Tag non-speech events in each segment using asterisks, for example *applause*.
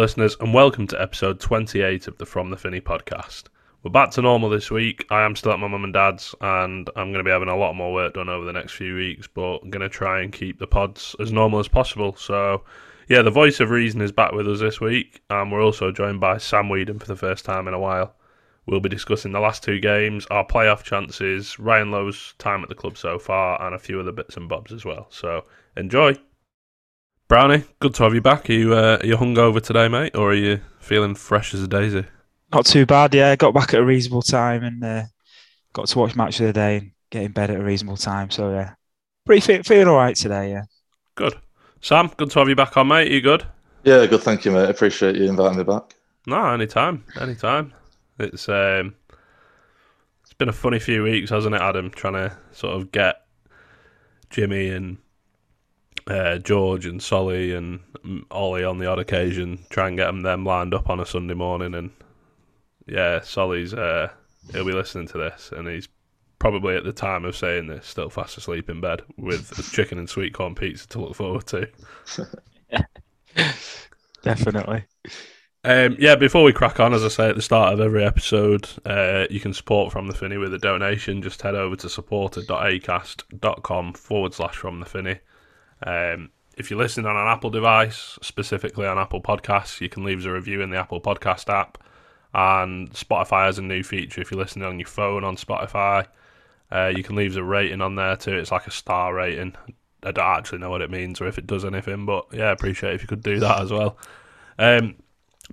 Listeners, and welcome to episode 28 of the From the Finney podcast. We're back to normal this week. I am still at my mum and dad's, and I'm going to be having a lot more work done over the next few weeks, but I'm going to try and keep the pods as normal as possible. So, yeah, the voice of reason is back with us this week, and we're also joined by Sam Whedon for the first time in a while. We'll be discussing the last two games, our playoff chances, Ryan Lowe's time at the club so far, and a few other bits and bobs as well. So, enjoy. Brownie, good to have you back. Are you, uh, are you hungover today, mate, or are you feeling fresh as a daisy? Not too bad, yeah. Got back at a reasonable time and uh, got to watch match of the day and get in bed at a reasonable time. So yeah, pretty fe- feeling all right today. Yeah, Good. Sam, good to have you back on, mate. You good? Yeah, good. Thank you, mate. Appreciate you inviting me back. No, anytime, anytime. It's um, it's been a funny few weeks, hasn't it, Adam? Trying to sort of get Jimmy and uh, George and Solly and Ollie on the odd occasion, try and get them them lined up on a Sunday morning. And yeah, Solly's uh, he'll be listening to this, and he's probably at the time of saying this still fast asleep in bed with chicken and sweet corn pizza to look forward to. *laughs* definitely. Um, yeah, before we crack on, as I say at the start of every episode, uh, you can support From the Finney with a donation. Just head over to supporter.acast.com forward slash From the Finney. Um, if you're listening on an Apple device, specifically on Apple Podcasts, you can leave us a review in the Apple Podcast app. And Spotify has a new feature. If you're listening on your phone on Spotify, uh, you can leave us a rating on there too. It's like a star rating. I don't actually know what it means or if it does anything, but yeah, I appreciate if you could do that as well. Um,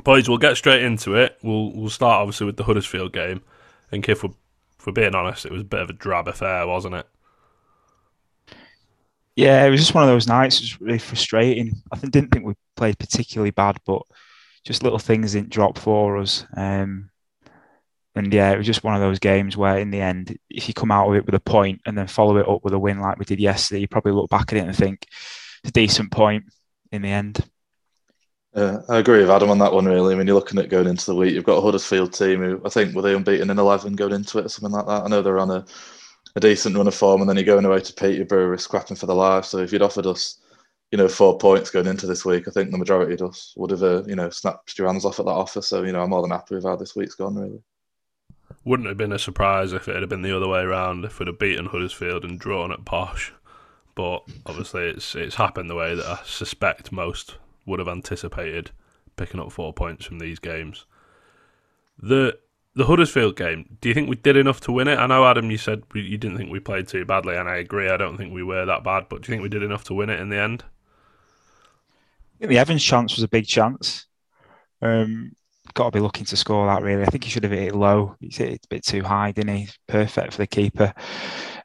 Boys, we'll get straight into it. We'll we'll start obviously with the Huddersfield game, and if we're, if we're being honest, it was a bit of a drab affair, wasn't it? Yeah, it was just one of those nights. It was really frustrating. I think, didn't think we played particularly bad, but just little things didn't drop for us. Um, and yeah, it was just one of those games where, in the end, if you come out of it with a point and then follow it up with a win like we did yesterday, you probably look back at it and think it's a decent point in the end. Yeah, I agree with Adam on that one. Really, I mean, you're looking at going into the week. You've got a Huddersfield team who I think were they unbeaten in eleven going into it or something like that. I know they're on a, a decent run of form, and then you're going away to Peterborough, scrapping for the life. So if you'd offered us, you know, four points going into this week, I think the majority of us would have, uh, you know, snapped your hands off at that offer. So you know, I'm more than happy with how this week's gone. Really. Wouldn't have been a surprise if it had been the other way around. If we'd have beaten Huddersfield and drawn at Posh, but obviously it's it's happened the way that I suspect most would have anticipated, picking up four points from these games. The the Huddersfield game, do you think we did enough to win it? I know, Adam, you said you didn't think we played too badly, and I agree. I don't think we were that bad, but do you think we did enough to win it in the end? The Evans chance was a big chance. Um, got to be looking to score that really. I think he should have hit it low. He's hit it a bit too high, didn't he? Perfect for the keeper.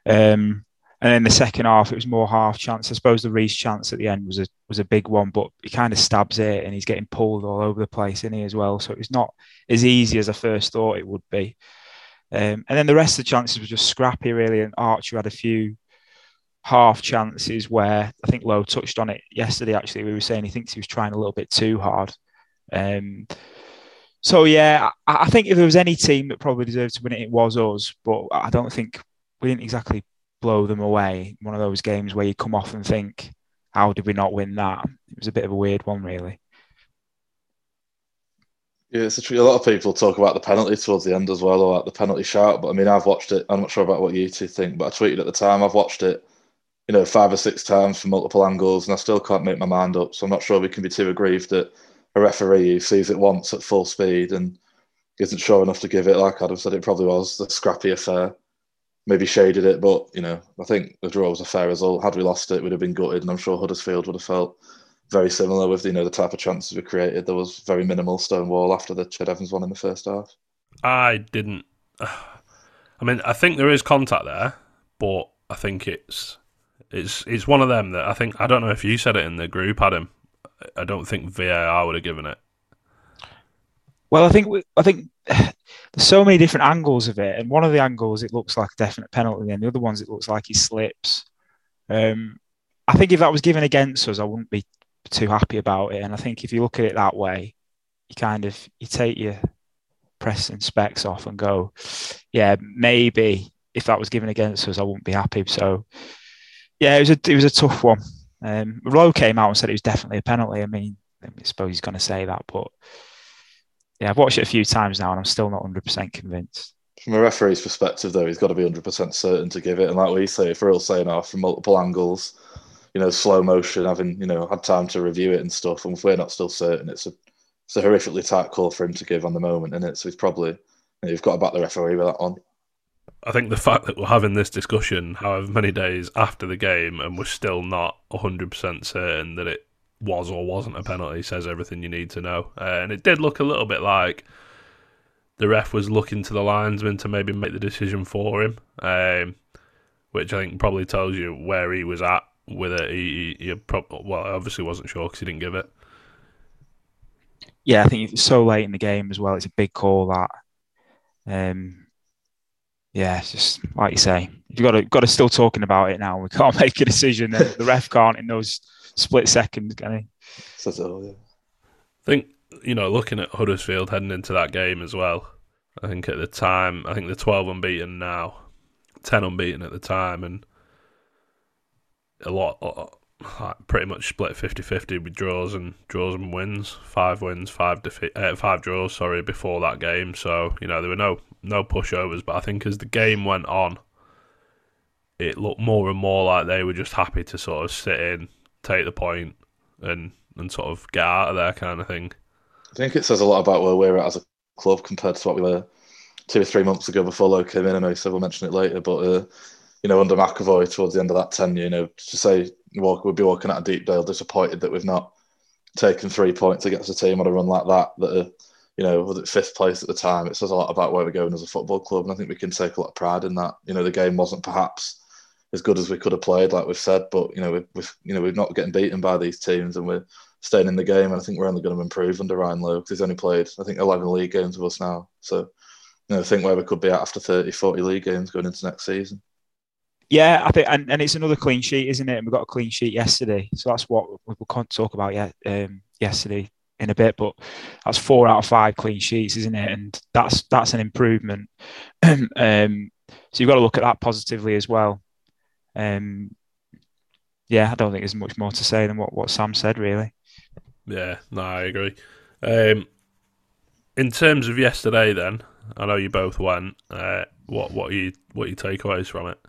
Um, and in the second half, it was more half chance. I suppose the Riis chance at the end was a was a big one, but he kind of stabs it and he's getting pulled all over the place, isn't he, as well? So it was not as easy as I first thought it would be. Um, and then the rest of the chances were just scrappy, really. And Archer had a few half chances where I think Lowe touched on it yesterday. Actually, we were saying he thinks he was trying a little bit too hard. Um, so yeah, I, I think if there was any team that probably deserved to win it, it was us. But I don't think we didn't exactly blow them away. One of those games where you come off and think, "How did we not win that?" It was a bit of a weird one, really. Yeah, it's a, tr- a lot of people talk about the penalty towards the end as well, or like the penalty shout. But I mean, I've watched it. I'm not sure about what you two think, but I tweeted at the time. I've watched it you know, five or six times from multiple angles, and I still can't make my mind up. So I'm not sure we can be too aggrieved that a referee who sees it once at full speed and isn't sure enough to give it. Like Adam said, it probably was the scrappy affair. Maybe shaded it, but you know, I think the draw was a fair result. Had we lost it, we'd have been gutted, and I'm sure Huddersfield would have felt very similar with you know the type of chances we created. There was very minimal stone wall after the Ched Evans one in the first half. I didn't. *sighs* I mean, I think there is contact there, but I think it's it's it's one of them that I think I don't know if you said it in the group, Adam. I don't think VAR would have given it. Well, I think I think *sighs* there's so many different angles of it, and one of the angles it looks like a definite penalty, and the other ones it looks like he slips. Um, I think if that was given against us, I wouldn't be too happy about it. And I think if you look at it that way, you kind of you take your pressing specs off and go, yeah, maybe if that was given against us, I wouldn't be happy. So yeah, it was a it was a tough one. Um, Lowe came out and said it was definitely a penalty. I mean, I suppose he's going to say that, but yeah, I've watched it a few times now, and I'm still not 100 percent convinced. From a referee's perspective, though, he's got to be 100 percent certain to give it. And like we say, if we're all saying off from multiple angles, you know, slow motion, having you know had time to review it and stuff, and if we're not still certain, it's a it's a horrifically tight call for him to give on the moment, and it so he's probably you know, you've got to back the referee with that one. I think the fact that we're having this discussion however many days after the game and we're still not 100% certain that it was or wasn't a penalty says everything you need to know. Uh, and it did look a little bit like the ref was looking to the linesman to maybe make the decision for him, um, which I think probably tells you where he was at with it. He, he, he pro- well, obviously wasn't sure because he didn't give it. Yeah, I think it's so late in the game as well. It's a big call that. Um, yeah, just like you say, you've got to got to still talking about it now. We can't *laughs* make a decision. the ref can't in those split seconds, can he? So, yeah. I think you know, looking at Huddersfield heading into that game as well. I think at the time, I think they're twelve unbeaten now, ten unbeaten at the time, and a lot, like pretty much split 50-50 with draws and draws and wins. Five wins, five defe- uh, five draws. Sorry, before that game. So you know there were no no pushovers. But I think as the game went on, it looked more and more like they were just happy to sort of sit in, take the point, and and sort of get out of there kind of thing. I think it says a lot about where we're at as a club compared to what we were two or three months ago before Lowe came in. I know said we'll mention it later, but uh, you know, under McAvoy towards the end of that tenure, you know, to say walk, we'd be walking out of Deepdale disappointed that we've not taken three points against a team on a run like that that are, you know, was it fifth place at the time? It says a lot about where we're going as a football club, and I think we can take a lot of pride in that. You know, the game wasn't perhaps as good as we could have played, like we've said, but you know, we've, we've you know we're not getting beaten by these teams, and we're staying in the game, and I think we're only going to improve under Ryan Lowe because he's only played I think 11 league games with us now, so you know, think where we could be at after 30, 40 league games going into next season. Yeah, I think, and, and it's another clean sheet, isn't it? And we got a clean sheet yesterday, so that's what we can't talk about yet. Um, yesterday in a bit, but that's four out of five clean sheets, isn't it? And that's that's an improvement. *clears throat* um, so you've got to look at that positively as well. Um, yeah, I don't think there's much more to say than what, what Sam said, really. Yeah, no, I agree. Um, in terms of yesterday, then I know you both went. Uh, what what are you what are your takeaways from it?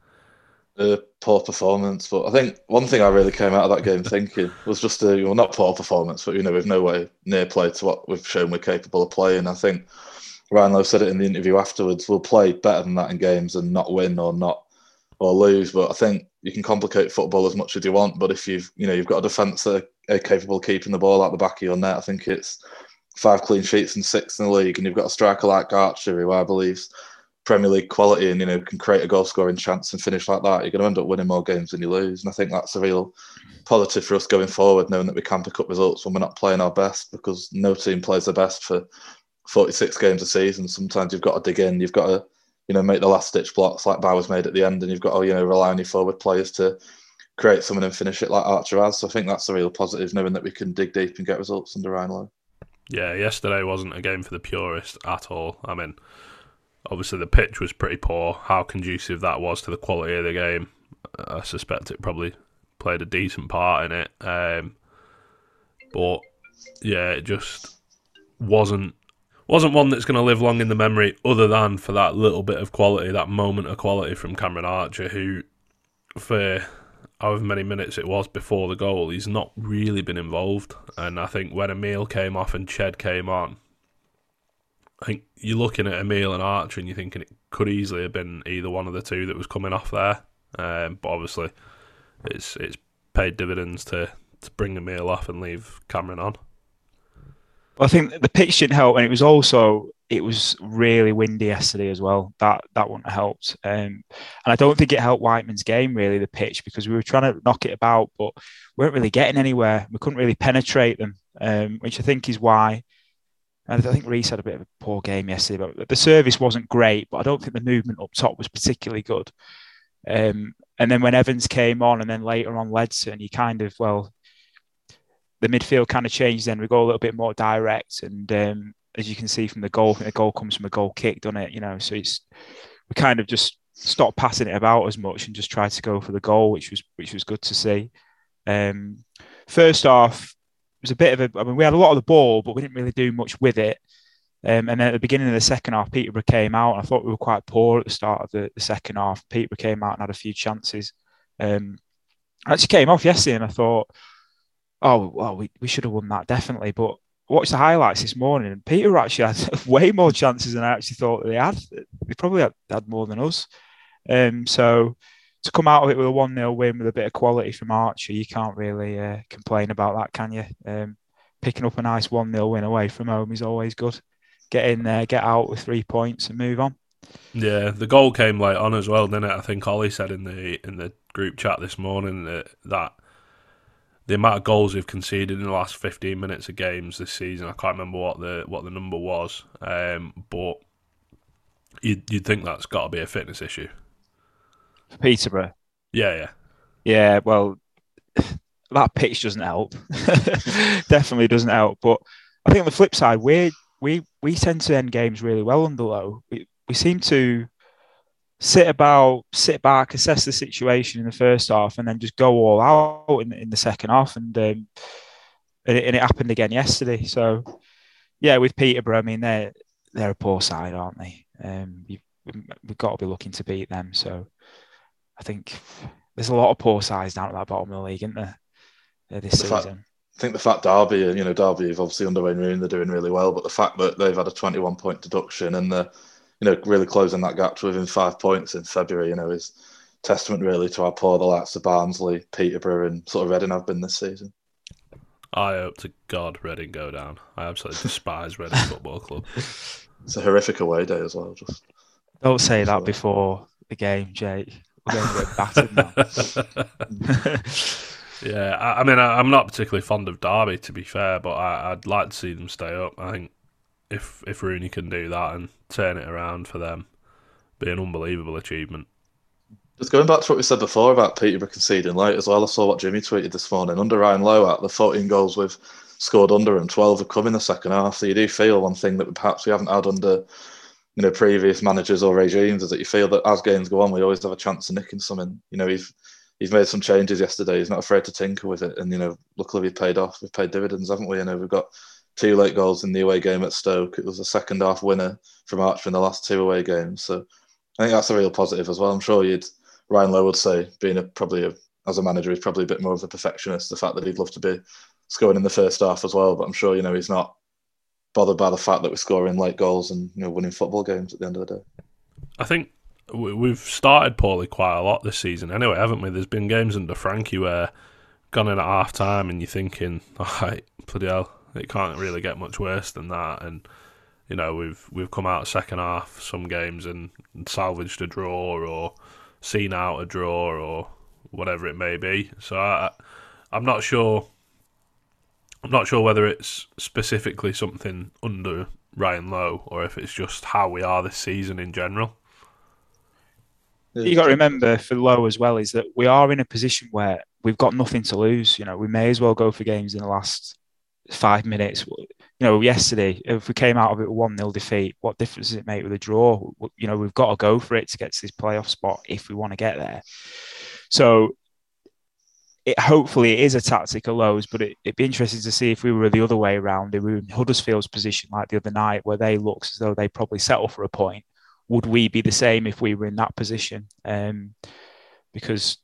Uh, poor performance, but I think one thing I really came out of that game *laughs* thinking was just a well, not poor performance, but you know, we've no way near play to what we've shown we're capable of playing. I think Ryan Lowe said it in the interview afterwards. We'll play better than that in games and not win or not or lose. But I think you can complicate football as much as you want. But if you've you know you've got a defence that are capable of keeping the ball out the back of your net, I think it's five clean sheets and six in the league, and you've got a striker like Archer, who I believe Premier League quality and you know can create a goal scoring chance and finish like that, you're going to end up winning more games than you lose. And I think that's a real positive for us going forward, knowing that we can pick up results when we're not playing our best because no team plays their best for 46 games a season. Sometimes you've got to dig in, you've got to you know make the last stitch blocks like Bowers made at the end, and you've got to you know rely on your forward players to create something and finish it like Archer has. So I think that's a real positive, knowing that we can dig deep and get results under Ryan Lowe. Yeah, yesterday wasn't a game for the purist at all. I mean Obviously, the pitch was pretty poor. How conducive that was to the quality of the game, I suspect it probably played a decent part in it. Um, but yeah, it just wasn't wasn't one that's going to live long in the memory, other than for that little bit of quality, that moment of quality from Cameron Archer, who, for however many minutes it was before the goal, he's not really been involved. And I think when Emil came off and Ched came on, I think you're looking at Emil and Archer and you're thinking it could easily have been either one of the two that was coming off there. Um, but obviously, it's it's paid dividends to, to bring Emil off and leave Cameron on. I think the pitch didn't help, and it was also it was really windy yesterday as well. That that wouldn't have helped, um, and I don't think it helped Whiteman's game really the pitch because we were trying to knock it about, but we weren't really getting anywhere. We couldn't really penetrate them, um, which I think is why. I think Riis had a bit of a poor game yesterday, but the service wasn't great. But I don't think the movement up top was particularly good. Um, and then when Evans came on, and then later on Ledson, you kind of well, the midfield kind of changed. Then we go a little bit more direct, and um, as you can see from the goal, the goal comes from a goal kick, doesn't it? You know, so it's we kind of just stopped passing it about as much and just tried to go for the goal, which was which was good to see. Um, first off, it was a bit of a. I mean, we had a lot of the ball, but we didn't really do much with it. Um, and then at the beginning of the second half, Peterborough came out. and I thought we were quite poor at the start of the, the second half. Peterborough came out and had a few chances. Um, actually came off yesterday and I thought, oh, well, we, we should have won that definitely. But watched the highlights this morning and Peter actually had *laughs* way more chances than I actually thought they had. They probably had, had more than us. Um, so to come out of it with a 1 0 win with a bit of quality from Archer, you can't really uh, complain about that, can you? Um, picking up a nice 1 0 win away from home is always good. Get in there, get out with three points and move on. Yeah, the goal came late on as well, didn't it? I think Ollie said in the in the group chat this morning that, that the amount of goals we've conceded in the last 15 minutes of games this season, I can't remember what the what the number was, um, but you'd, you'd think that's got to be a fitness issue. For Peterborough. Yeah, yeah. Yeah, well, *sighs* that pitch doesn't help. *laughs* Definitely doesn't help. But I think on the flip side, we we we tend to end games really well under Lowe. We we seem to sit about, sit back, assess the situation in the first half, and then just go all out in, in the second half. And um, and, it, and it happened again yesterday. So yeah, with Peterborough, I mean they're they're a poor side, aren't they? Um, we've got to be looking to beat them. So I think there's a lot of poor sides down at that bottom of the league, isn't there? Uh, this the season. Fact, I think the fact Derby, you know, Derby have obviously under Wayne Rooney, they're doing really well, but the fact that they've had a 21 point deduction and they're, you know, really closing that gap to within five points in February, you know, is testament really to how poor the likes of Barnsley, Peterborough, and sort of Reading have been this season. I hope to God Reading go down. I absolutely despise Reading *laughs* Football Club. It's a horrific away day as well. Just don't say that before the game, Jake. We're going to get battered now. *laughs* yeah, I, I mean, I, am not particularly fond of Derby, to be fair, but I, would like to see them stay up. I think if if Rooney can do that and turn it around for them, be an unbelievable achievement. Just going back to what we said before about Peterborough conceding late as well, I saw what Jimmy tweeted this morning. Under Ryan Lowe, at the 14 goals we've scored under him, 12 have come in the second half. So you do feel one thing that perhaps we haven't had under you know previous managers or regimes is that you feel that as games go on, we always have a chance of nicking something. You know, he's he's made some changes yesterday. He's not afraid to tinker with it, and you know, luckily we've paid off. We've paid dividends, haven't we? You know, we've got two late goals in the away game at Stoke. It was a second half winner from Archer in the last two away games. So I think that's a real positive as well. I'm sure you'd Ryan Lowe would say, being a probably a, as a manager, he's probably a bit more of a perfectionist. The fact that he'd love to be scoring in the first half as well, but I'm sure you know he's not bothered by the fact that we're scoring late goals and you know winning football games at the end of the day. I think we've started poorly quite a lot this season, anyway, haven't we? There's been games under Frankie where gone in at half time and you're thinking, all right, bloody hell, it can't really get much worse than that. And you know, we've we've come out second half some games and, salvaged a draw or seen out a draw or whatever it may be. So I, I'm not sure. I'm not sure whether it's specifically something under Ryan Lowe or if it's just how we are this season in general. You got to remember for Lowe as well is that we are in a position where we've got nothing to lose. You know, we may as well go for games in the last five minutes. You know, yesterday, if we came out of it one 0 defeat, what difference does it make with a draw? You know, we've got to go for it to get to this playoff spot if we want to get there. So, it hopefully it is a tactical lows, but it, would be interesting to see if we were the other way around. If we were in Huddersfield's position like the other night, where they looked as though they probably settle for a point, would we be the same if we were in that position? Um, because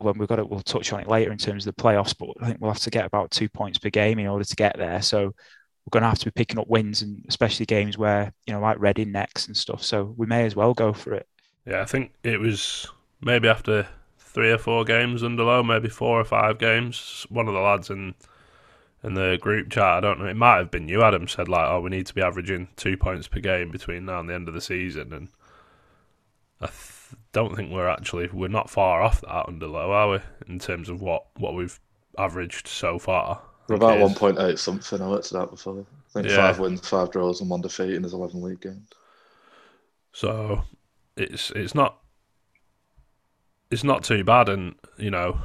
when we've got it, we'll touch on it later in terms of the playoffs, but I think we'll have to get about two points per game in order to get there. So we're going to have to be picking up wins, and especially games where you know like Reading next and stuff. So we may as well go for it. Yeah, I think it was maybe after three or four games under Lowe, maybe four or five games. One of the lads in in the group chat, I don't know, it might have been you, Adam, said like, "Oh, we need to be averaging two points per game between now and the end of the season," and I th- don't think we're actually we're not far off that under Lowe, are we? In terms of what what we've averaged so far. We're about 1.8 something. I looked it out before. I think Yeah. five wins, five draws, and one defeat in his 11 league games. So it's it's not it's not too bad, and you know,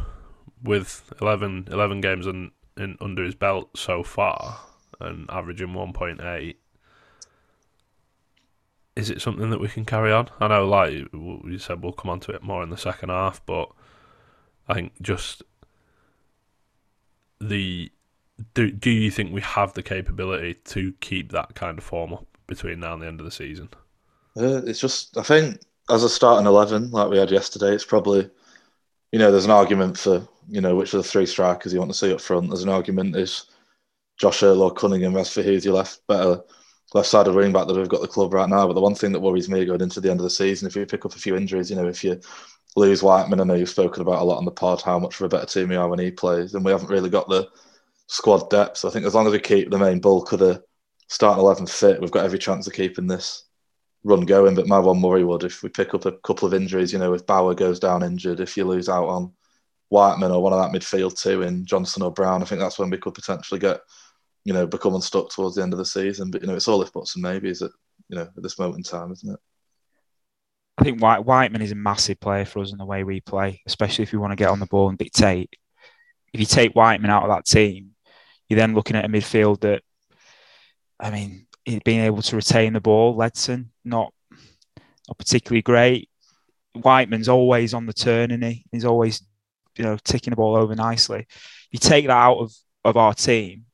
with 11, 11 games in, in under his belt so far and averaging one point eight, is it something that we can carry on? I know, like you said, we'll come on to it more in the second half, but I think just the do do you think we have the capability to keep that kind of form up between now and the end of the season? Uh, it's just, I think, as a starting 11, like we had yesterday, it's probably, you know, there's an argument for, you know, which of the three strikers you want to see up front. There's an argument is Josh Earl or Cunningham as for who's your left, better left side of wing back that we've got the club right now. But the one thing that worries me going into the end of the season, if you pick up a few injuries, you know, if you lose Whiteman, I know you've spoken about a lot on the pod how much of a better team we are when he plays, and we haven't really got the squad depth. So I think as long as we keep the main bulk of the starting 11 fit, we've got every chance of keeping this run going. But my one worry would if we pick up a couple of injuries, you know, if Bauer goes down injured, if you lose out on Whiteman or one of that midfield two in Johnson or Browne, I think that's when we could potentially get, you know, become unstuck towards the end of the season. But you know, it's all if buts and maybes at you know at this moment in time, isn't it? I think White, Whiteman is a massive player for us in the way we play, especially if we want to get on the ball and dictate. If you take Whiteman out of that team, you're then looking at a midfield that, I mean, being able to retain the ball, Ledson, not not particularly great. Whiteman's always on the turn, and he? he's always, you know, ticking the ball over nicely. You take that out of, of our team,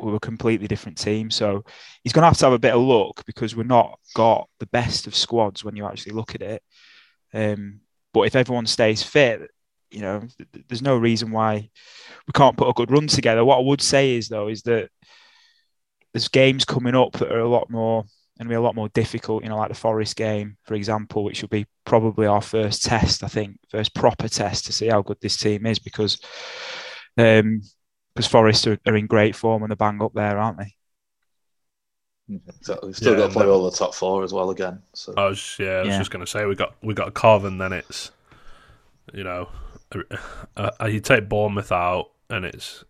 we're a completely different team. So he's going to have to have a bit of luck because we're not got the best of squads when you actually look at it. Um, but if everyone stays fit, you know, th- there's no reason why we can't put a good run together. What I would say is though is that there's games coming up that are a lot more and be a lot more difficult. You know, like the Forest game, for example, which will be probably our first test. I think first proper test to see how good this team is because um, because Forest are, are in great form and they're bang up there, aren't they? Exactly. We've still Yeah, got to play then- all the top four as well again. So I was yeah, I was Yeah. just going to say we got we got Cov and then it's you know uh, uh, you take Bournemouth out and it's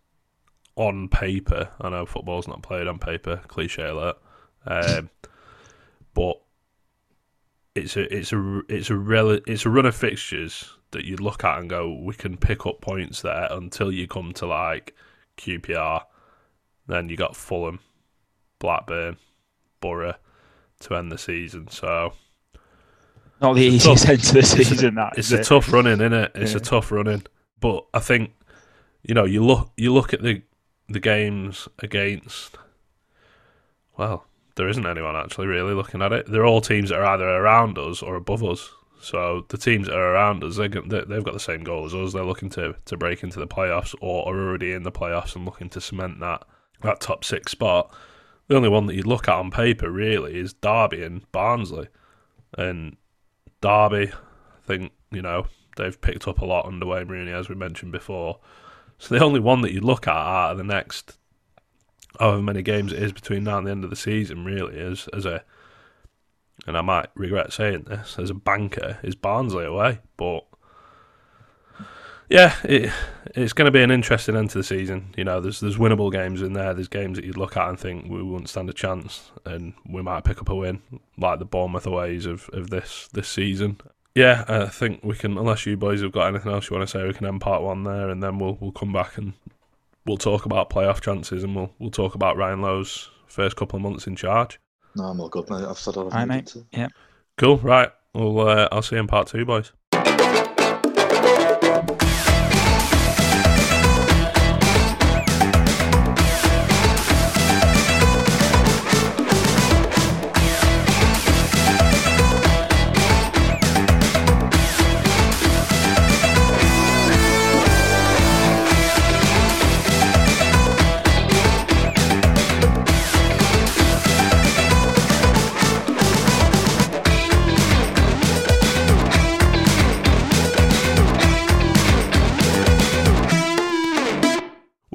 on paper. I know football's not played on paper, cliche alert, um, but it's a it's a it's a rel- it's a run of fixtures that you look at and go we can pick up points there until you come to like QPR. Then you got Fulham, Blackburn, Borough to end the season. So Not the easiest tough- end to the season. that it's a it? tough running, isn't it? It's Yeah. a tough running. But I think you know you look you look at the the games against. Well, there isn't anyone actually really looking at it. They're all teams that are either around us or above us. So the teams that are around us, they they've got the same goal as us. They're looking to to break into the playoffs or are already in the playoffs and looking to cement that that top six spot. The only one that you look at on paper really is Derby and Barnsley, and Derby. I think you know they've picked up a lot under Wayne Rooney, as we mentioned before. So the only one that you look at out of the next however many games it is between now and the end of the season, really, is as a and I might regret saying this as a banker is Barnsley away, but yeah, it, it's going to be an interesting end to the season. You know, there's there's winnable games in there. There's games that you'd look at and think we wouldn't stand a chance, and we might pick up a win, like the Bournemouth aways of, of this this season. Yeah, I think we can. Unless you boys have got anything else you want to say, we can end part one there, and then we'll we'll come back and we'll talk about playoff chances, and we'll we'll talk about Ryan Lowe's first couple of months in charge. No, I'm all good, mate. I've said all I've Aye, needed mate. to. Yeah. Cool, right? Well, uh, I'll see you in part two, boys.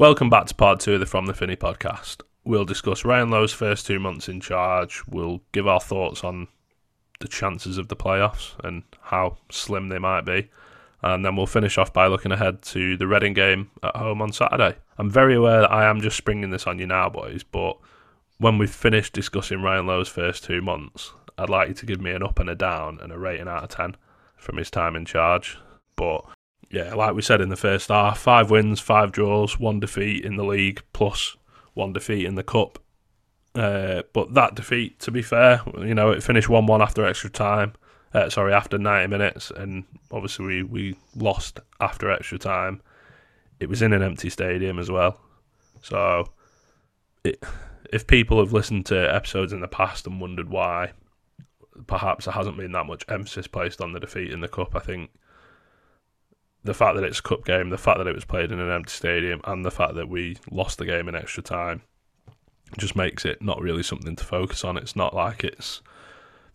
Welcome back to part two of the From the Finney podcast. We'll discuss Ryan Lowe's first two months in charge. We'll give our thoughts on the chances of the playoffs and how slim they might be. And then we'll finish off by looking ahead to the Reading game at home on Saturday. I'm very aware that I am just springing this on you now, boys, but when we've finished discussing Ryan Lowe's first two months, I'd like you to give me an up and a down and a rating out of 10 from his time in charge. But yeah, like we said in the first half, five wins, five draws, one defeat in the league, plus one defeat in the cup. Uh, but that defeat, to be fair, you know, it finished one-one after extra time. Uh, sorry, after ninety minutes, and obviously we we lost after extra time. It was in an empty stadium as well, so it, if people have listened to episodes in the past and wondered why, perhaps there hasn't been that much emphasis placed on the defeat in the cup. I think the fact that it's a cup game, the fact that it was played in an empty stadium, and the fact that we lost the game in extra time just makes it not really something to focus on. It's not like it's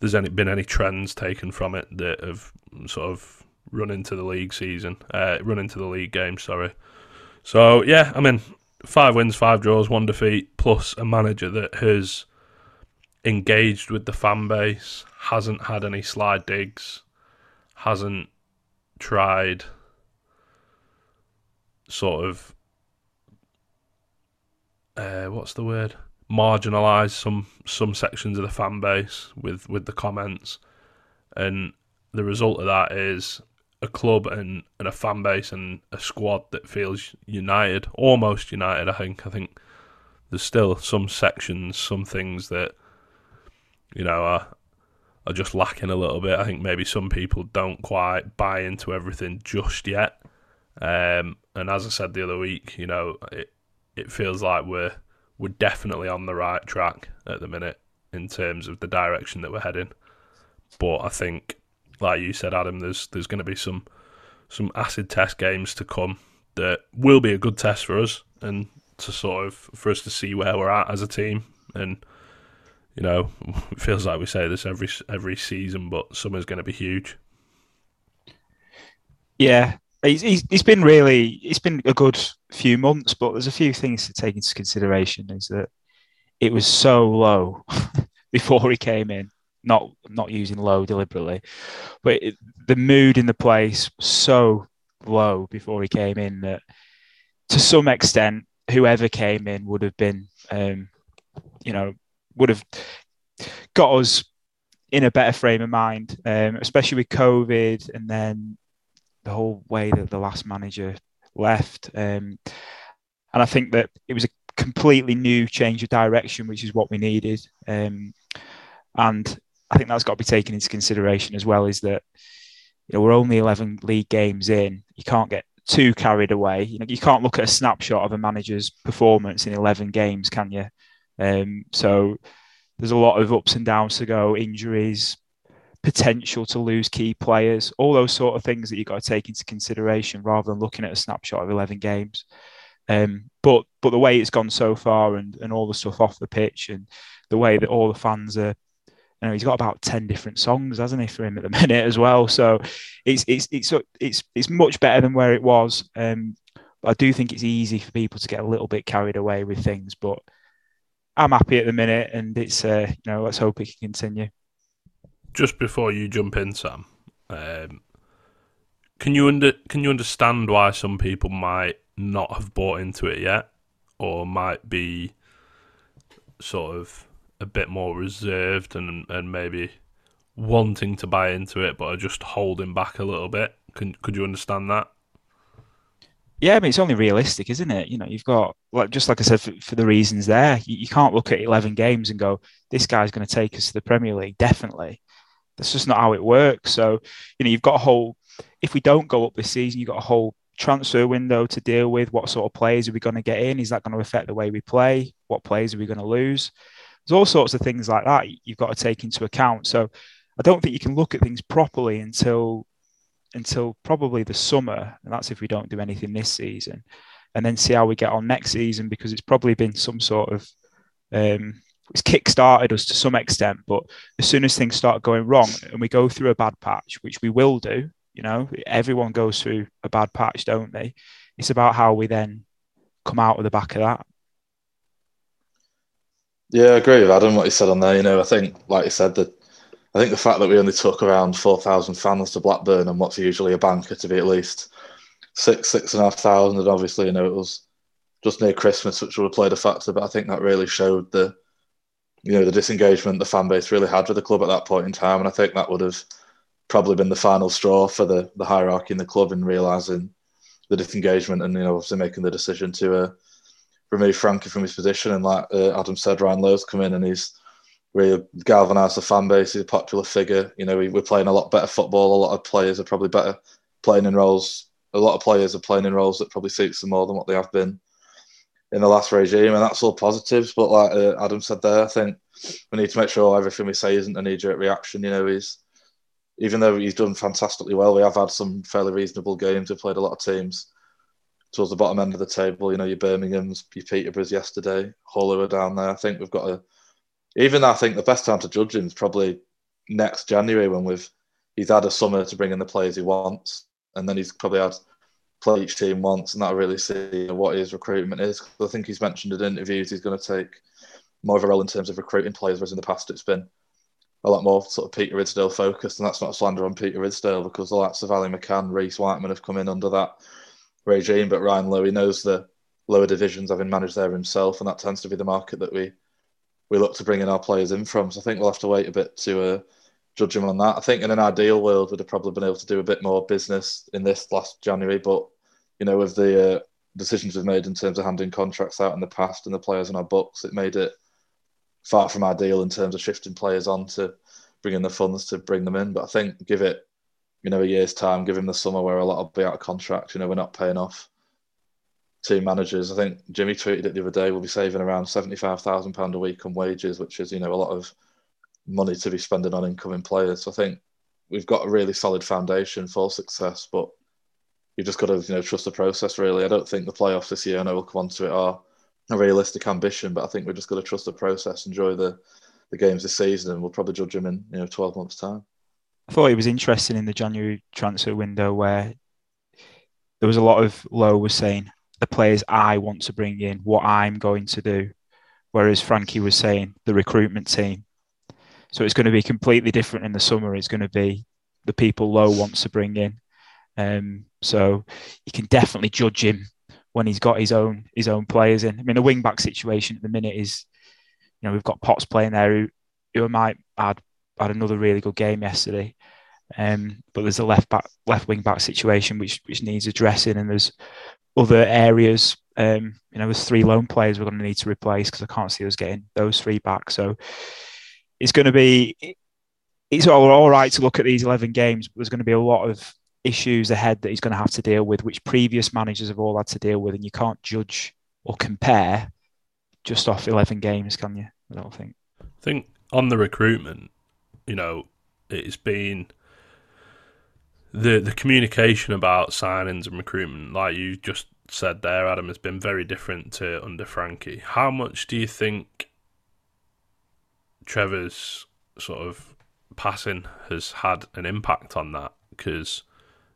there's any been any trends taken from it that have sort of run into the league season, uh, run into the league game. Sorry. So yeah, I mean, five wins, five draws, one defeat, plus a manager that has engaged with the fan base, hasn't had any slide digs, hasn't tried sort of uh, what's the word? Marginalize some some sections of the fan base with with the comments. And the result of that is a club and, and a fan base and a squad that feels united almost united i think. I think there's still some sections some things that you know are are just lacking a little bit. I think maybe some people don't quite buy into everything just yet. Um, and as I said the other week, you know, it it feels like we're we're definitely on the right track at the minute in terms of the direction that we're heading. But I think, like you said, Adam, there's there's going to be some some acid test games to come that will be a good test for us and to sort of for us to see where we're at as a team. And you know, *laughs* it feels like we say this every every season, but summer's going to be huge. Yeah, he's, he's, been really it's been a good few months but there's a few things to take into consideration is that it was so low *laughs* before he came in not not using low deliberately. But it, the mood in the place so low before he came in that to some extent whoever came in would have been um, you know would have got us in a better frame of mind um, especially with covid and then the whole way that the last manager left. Um, and I think that it was a completely new change of direction, which is what we needed. Um, and I think that's got to be taken into consideration as well. Is that you know we're only eleven league games in. You can't get too carried away. You know you can't look at a snapshot of a manager's performance in eleven games, can you? Um, so there's a lot of ups and downs to go, injuries, potential to lose key players, all those sort of things that you've got to take into consideration rather than looking at a snapshot of 11 games. Um, but but the way it's gone so far and, and all the stuff off the pitch and the way that all the fans are, you know, he's got about 10 different songs, hasn't he, for him at the *laughs* minute as well. So it's it's it's it's it's much better than where it was. Um, I do think it's easy for people to get a little bit carried away with things, but I'm happy at the minute and it's uh, you know, let's hope it can continue just before you jump in, Sam, um, can you under can you understand why some people might not have bought into it yet, or might be sort of a bit more reserved and and maybe wanting to buy into it, but are just holding back a little bit? Can could you understand that? Yeah, I mean it's only realistic, isn't it? You know, you've got like just like I said for, for the reasons there, you, you, can't look at eleven games and go, "This guy's going to take us to the Premier League." Definitely, that's just not how it works. So, you know, you've got a whole, if we don't go up this season, you've got a whole transfer window to deal with. What sort of players are we going to get in? Is that going to affect the way we play? What players are we going to lose? There's all sorts of things like that you've got to take into account. So, I don't think you can look at things properly until until probably the summer, and that's if we don't do anything this season, and then see how we get on next season because it's probably been some sort of um, it's kick-started us to some extent, but as soon as things start going wrong and we go through a bad patch, which we will do, you know, everyone goes through a bad patch, don't they? It's about how we then come out of the back of that. Yeah, I agree with Adam what he said on there. You know, I think, like you said, that I think the fact that we only took around four thousand fans to Blackburn and what's usually a banker to be at least six, six and a half thousand, and obviously, you know, it was just near Christmas, which would have played a factor. But I think that really showed the, you know, the disengagement the fan base really had with the club at that point in time, and I think that would have probably been the final straw for the the hierarchy in the club in realizing the disengagement and you know obviously making the decision to uh, remove Frankie from his position. And like uh, Adam said, Ryan Lowe's come in and he's really galvanised the fan base. He's a popular figure. You know, we, we're playing a lot better football. A lot of players are probably better playing in roles. A lot of players are playing in roles that probably suits them more than what they have been in the last regime, and that's all positives. But like uh, Adam said there, I think we need to make sure everything we say isn't a knee-jerk reaction. You know, he's even though he's done fantastically well, we have had some fairly reasonable games. We've played a lot of teams towards the bottom end of the table. You know, your Birmingham's, your Peterborough's yesterday, Hull are down there. I think we've got a. Even I think the best time to judge him is probably next January when we've he's had a summer to bring in the players he wants, and then he's probably had play each team once, and that'll really see what his recruitment is. I think he's mentioned in interviews he's going to take more of a role in terms of recruiting players, whereas in the past it's been a lot more sort of Peter Ridsdale focused, and that's not a slander on Peter Ridsdale because the likes of Ali McCann, Riis Whiteman have come in under that regime, but Ryan Lowe, he knows the lower divisions, having managed there himself, and that tends to be the market that we we look to bring in our players in from. So I think we'll have to wait a bit to uh, judge him on that. I think in an ideal world, we'd have probably been able to do a bit more business in this last January, but you know, with the uh, decisions we've made in terms of handing contracts out in the past and the players on our books, it made it far from ideal in terms of shifting players on to bringing the funds to bring them in. But I think give it you know, a year's time, give him the summer where a lot will be out of contract. You know, we're not paying off team managers. I think Jimmy tweeted it the other day. We'll be saving around seventy-five thousand pound a week on wages, which is you know a lot of money to be spending on incoming players. So I think we've got a really solid foundation for success, but you've just got to you know trust the process. Really, I don't think the playoffs this year. And I know we'll come on to it are a realistic ambition, but I think we've just got to trust the process, enjoy the the games this season, and we'll probably judge them in you know twelve months' time. I thought it was interesting in the January transfer window where there was a lot of Lowe was saying the players I want to bring in, what I'm going to do, whereas Frankie was saying the recruitment team. So it's going to be completely different in the summer. It's going to be the people Lowe wants to bring in. Um, so you can definitely judge him when he's got his own his own players in. I mean, the wing back situation at the minute is, you know, we've got Potts playing there who, who might add had another really good game yesterday. Um, but there's a left back, left wing back situation which which needs addressing, and there's other areas. Um, you know, there's three loan players we're going to need to replace because I can't see us getting those three back. So it's going to be it's all, all right to look at these 11 games, there's going to be a lot of issues ahead that he's going to have to deal with, which previous managers have all had to deal with, and you can't judge or compare just off 11 games, can you? I don't think. I think on the recruitment, you know, it's been the the communication about signings and recruitment, like you just said there, Adam, has been very different to under Frankie. How much do you think Trevor's sort of passing has had an impact on that? Because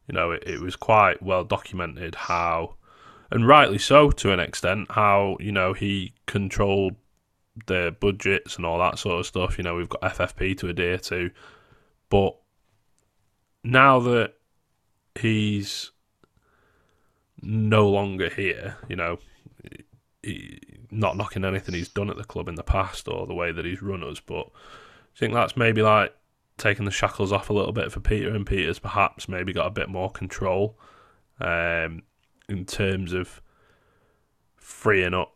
you know it, it was quite well documented how, and rightly so to an extent, how you know he controlled the budgets and all that sort of stuff. You know, we've got FFP to adhere to, but now that he's no longer here, you know, not knocking anything he's done at the club in the past or the way that he's run us, but I think that's maybe like taking the shackles off a little bit for Peter, and Peter's perhaps maybe got a bit more control um, in terms of freeing up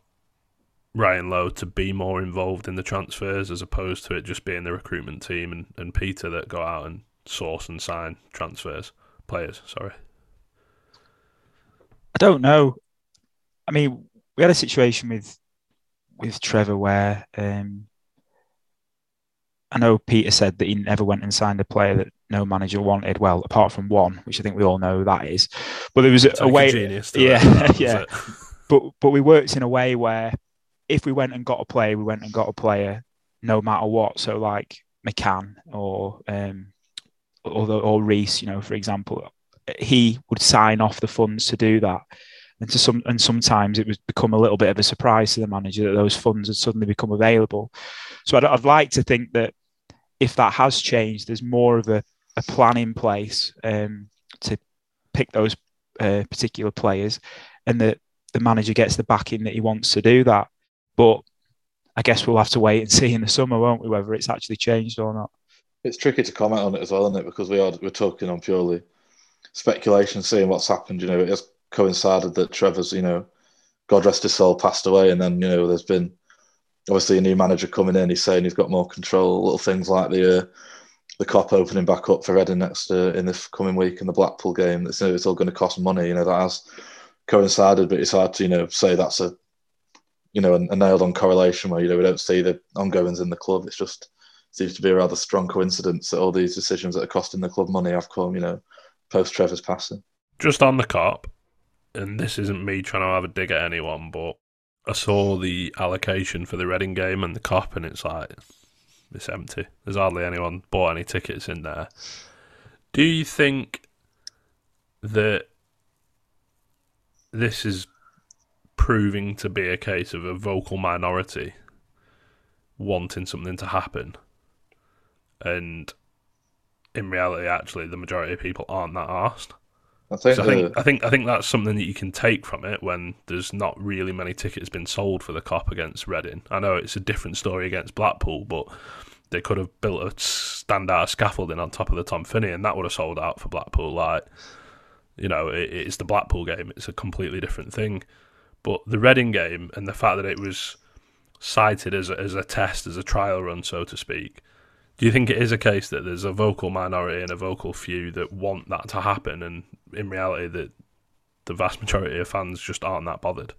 Ryan Lowe to be more involved in the transfers as opposed to it just being the recruitment team and, and Peter that go out and source and sign transfers players. Sorry, I don't know. I mean, we had a situation with with Trevor where um, I know Peter said that he never went and signed a player that no manager wanted. Well, apart from one, which I think we all know that is. But there was a, a way, yeah, *laughs* yeah. But but we worked in a way where if we went and got a player, we went and got a player no matter what. So like McCann or um, or, or Riis, you know, for example, he would sign off the funds to do that. And to some and sometimes it was become a little bit of a surprise to the manager that those funds had suddenly become available. So I'd, I'd like to think that if that has changed, there's more of a, a plan in place um, to pick those uh, particular players, and that the manager gets the backing that he wants to do that. But I guess we'll have to wait and *laughs* see in the summer, won't we, whether it's actually changed or not. It's tricky to comment on it as well, isn't it? Because we are we're talking on purely speculation, seeing what's happened. You know, it has coincided that Trevor's, you know, God rest his soul, passed away, and then you know there's been obviously a new manager coming in. He's saying he's got more control. Little things like the uh, the Kop opening back up for Reading next uh, in the coming week and the Blackpool game. It's, you know, it's all going to cost money. You know that has coincided, but it's hard to you know say that's a you know a, a nailed on correlation where you know we don't see the ongoings in the club. It's just seems to be a rather strong coincidence that all these decisions that are costing the club money have come you know post Trevor's passing. Just on the Kop, and this isn't me trying to have a dig at anyone, but I saw the allocation for the Reading game and the Kop, and it's like it's empty. There's hardly anyone bought any tickets in there. Do you think that this is proving to be a case of a vocal minority wanting something to happen, and in reality, actually, the majority of people aren't that asked? I think, So I the- think I think I think that's something that you can take from it when there's not really many tickets been sold for the Kop against Reading. I know it's a different story against Blackpool, but they could have built a standard scaffolding on top of the Tom Finney, and that would have sold out for Blackpool. Like, you know, it, it's the Blackpool game; it's a completely different thing. But the Reading game and the fact that it was cited as a, as a test, as a trial run, so to speak. Do you think it is a case that there's a vocal minority and a vocal few that want that to happen, and in reality, that the vast majority of fans just aren't that bothered?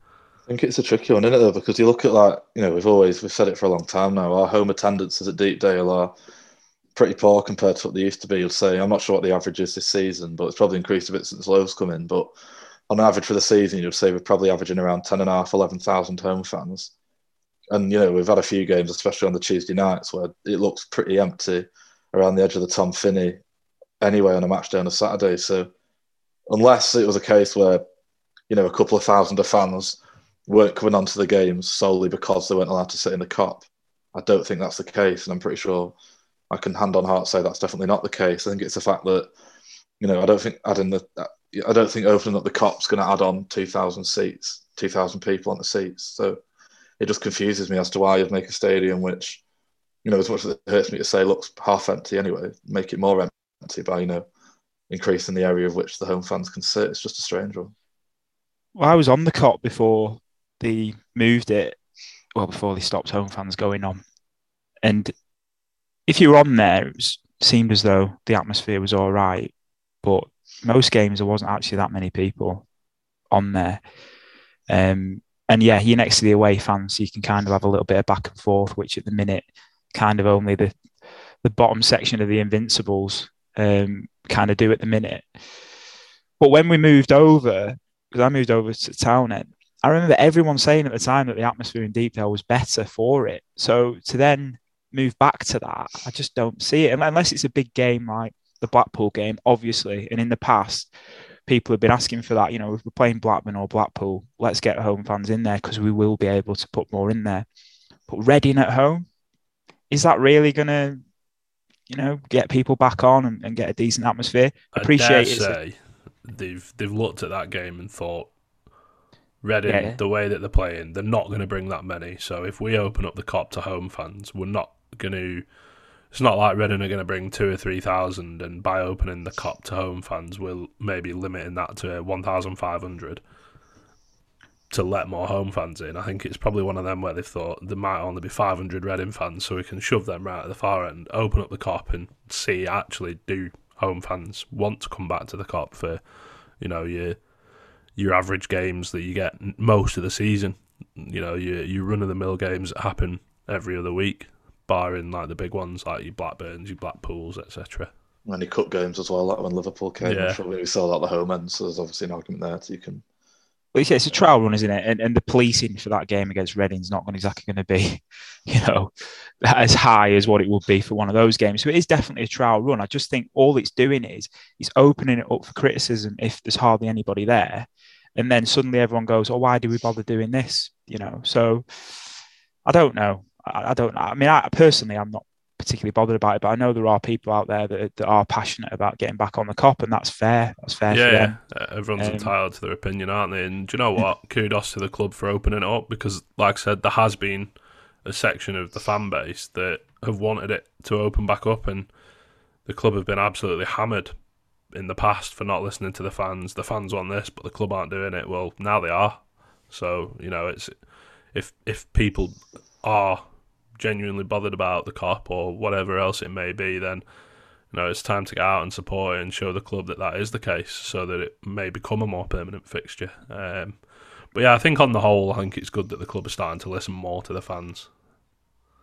I think it's a tricky one, isn't it, though? Because you look at like, you know, we've always we've said it for a long time now. Our home attendances at Deepdale are pretty poor compared to what they used to be. You'd say I'm not sure what the average is this season, but it's probably increased a bit since Lowe's come in. But on average for the season, you'd say we're probably averaging around 10,500, 11,000 home fans. And you know, we've had a few games, especially on the Tuesday nights, where it looks pretty empty around the edge of the Tom Finney anyway on a match day on a Saturday. So unless it was a case where, you know, a couple of thousand of fans weren't coming onto the games solely because they weren't allowed to sit in the Kop. I don't think that's the case, and I'm pretty sure I can hand on heart say that's definitely not the case. I think it's the fact that you know I don't think adding the I don't think opening up the Kop's going to add on 2,000 seats, 2,000 people on the seats. So it just confuses me as to why you'd make a stadium which, you know, as much as it hurts me to say looks half empty anyway, make it more empty by you know increasing the area of which the home fans can sit. It's just a strange one. Well, I was on the Kop before they moved it. Well, before they stopped home fans going on, and if you were on there, it was, seemed as though the atmosphere was all right. But most games there wasn't actually that many people on there. Um, and yeah, you're next to the away fans, so you can kind of have a little bit of back and forth, which at the minute, kind of only the the bottom section of the Invincibles um, kind of do at the minute. But when we moved over, because I moved over to Townend, I remember everyone saying at the time that the atmosphere in Deepdale was better for it. So to then move back to that, I just don't see it unless it's a big game like the Blackpool game, obviously. And in the past, people have been asking for that. You know, if we're playing Blackburn or Blackpool, let's get home fans in there because we will be able to put more in there. But Reading at home, is that really going to, you know, get people back on and, and get a decent atmosphere? I Appreciate dare it. A- say they've they've looked at that game and thought, Reading, Yeah. the way that they're playing, they're not going to bring that many. So if we open up the Kop to home fans, we're not going to. It's not like Reading are going to bring two or three thousand, and by opening the Kop to home fans, we'll maybe limiting that to one thousand five hundred to let more home fans in. I think it's probably one of them where they thought there might only be 500 Reading fans, so we can shove them right at the far end, open up the Kop, and see actually do home fans want to come back to the cop for, you know, your your average games that you get most of the season. You know, your your run of the mill games that happen every other week, barring like the big ones like your Blackburns, your Blackpools, etc. And Many cup games as well, like when Liverpool came. Yeah. I'm sure we sold out the home end, so there's obviously an argument there. So you can Well, it's, it's a trial run, isn't it? And, and the policing for that game against Reading's not going exactly going to be, *laughs* you know, as high as what it would be for one of those games. So it is definitely a trial run. I just think all it's doing is it's opening it up for criticism if there's hardly anybody there, and then suddenly everyone goes, "Oh, why do we bother doing this?" You know. So I don't know. I, I don't. I mean, I personally, I'm not particularly bothered about it, but I know there are people out there that, that are passionate about getting back on the Kop, and that's fair. That's fair. Yeah, yeah. Uh, everyone's Um, entitled to their opinion, aren't they? And do you know what? Kudos to the club for opening it up because, like I said, there has been a section of the fan base that have wanted it to open back up, and the club have been absolutely hammered in the past for not listening to the fans. The fans want this, but the club aren't doing it. Well, now they are. So you know, it's if if people are genuinely bothered about the Kop or whatever else it may be, then you know it's time to get out and support it and show the club that that is the case, so that it may become a more permanent fixture. Um, but yeah, I think on the whole, I think it's good that the club is starting to listen more to the fans.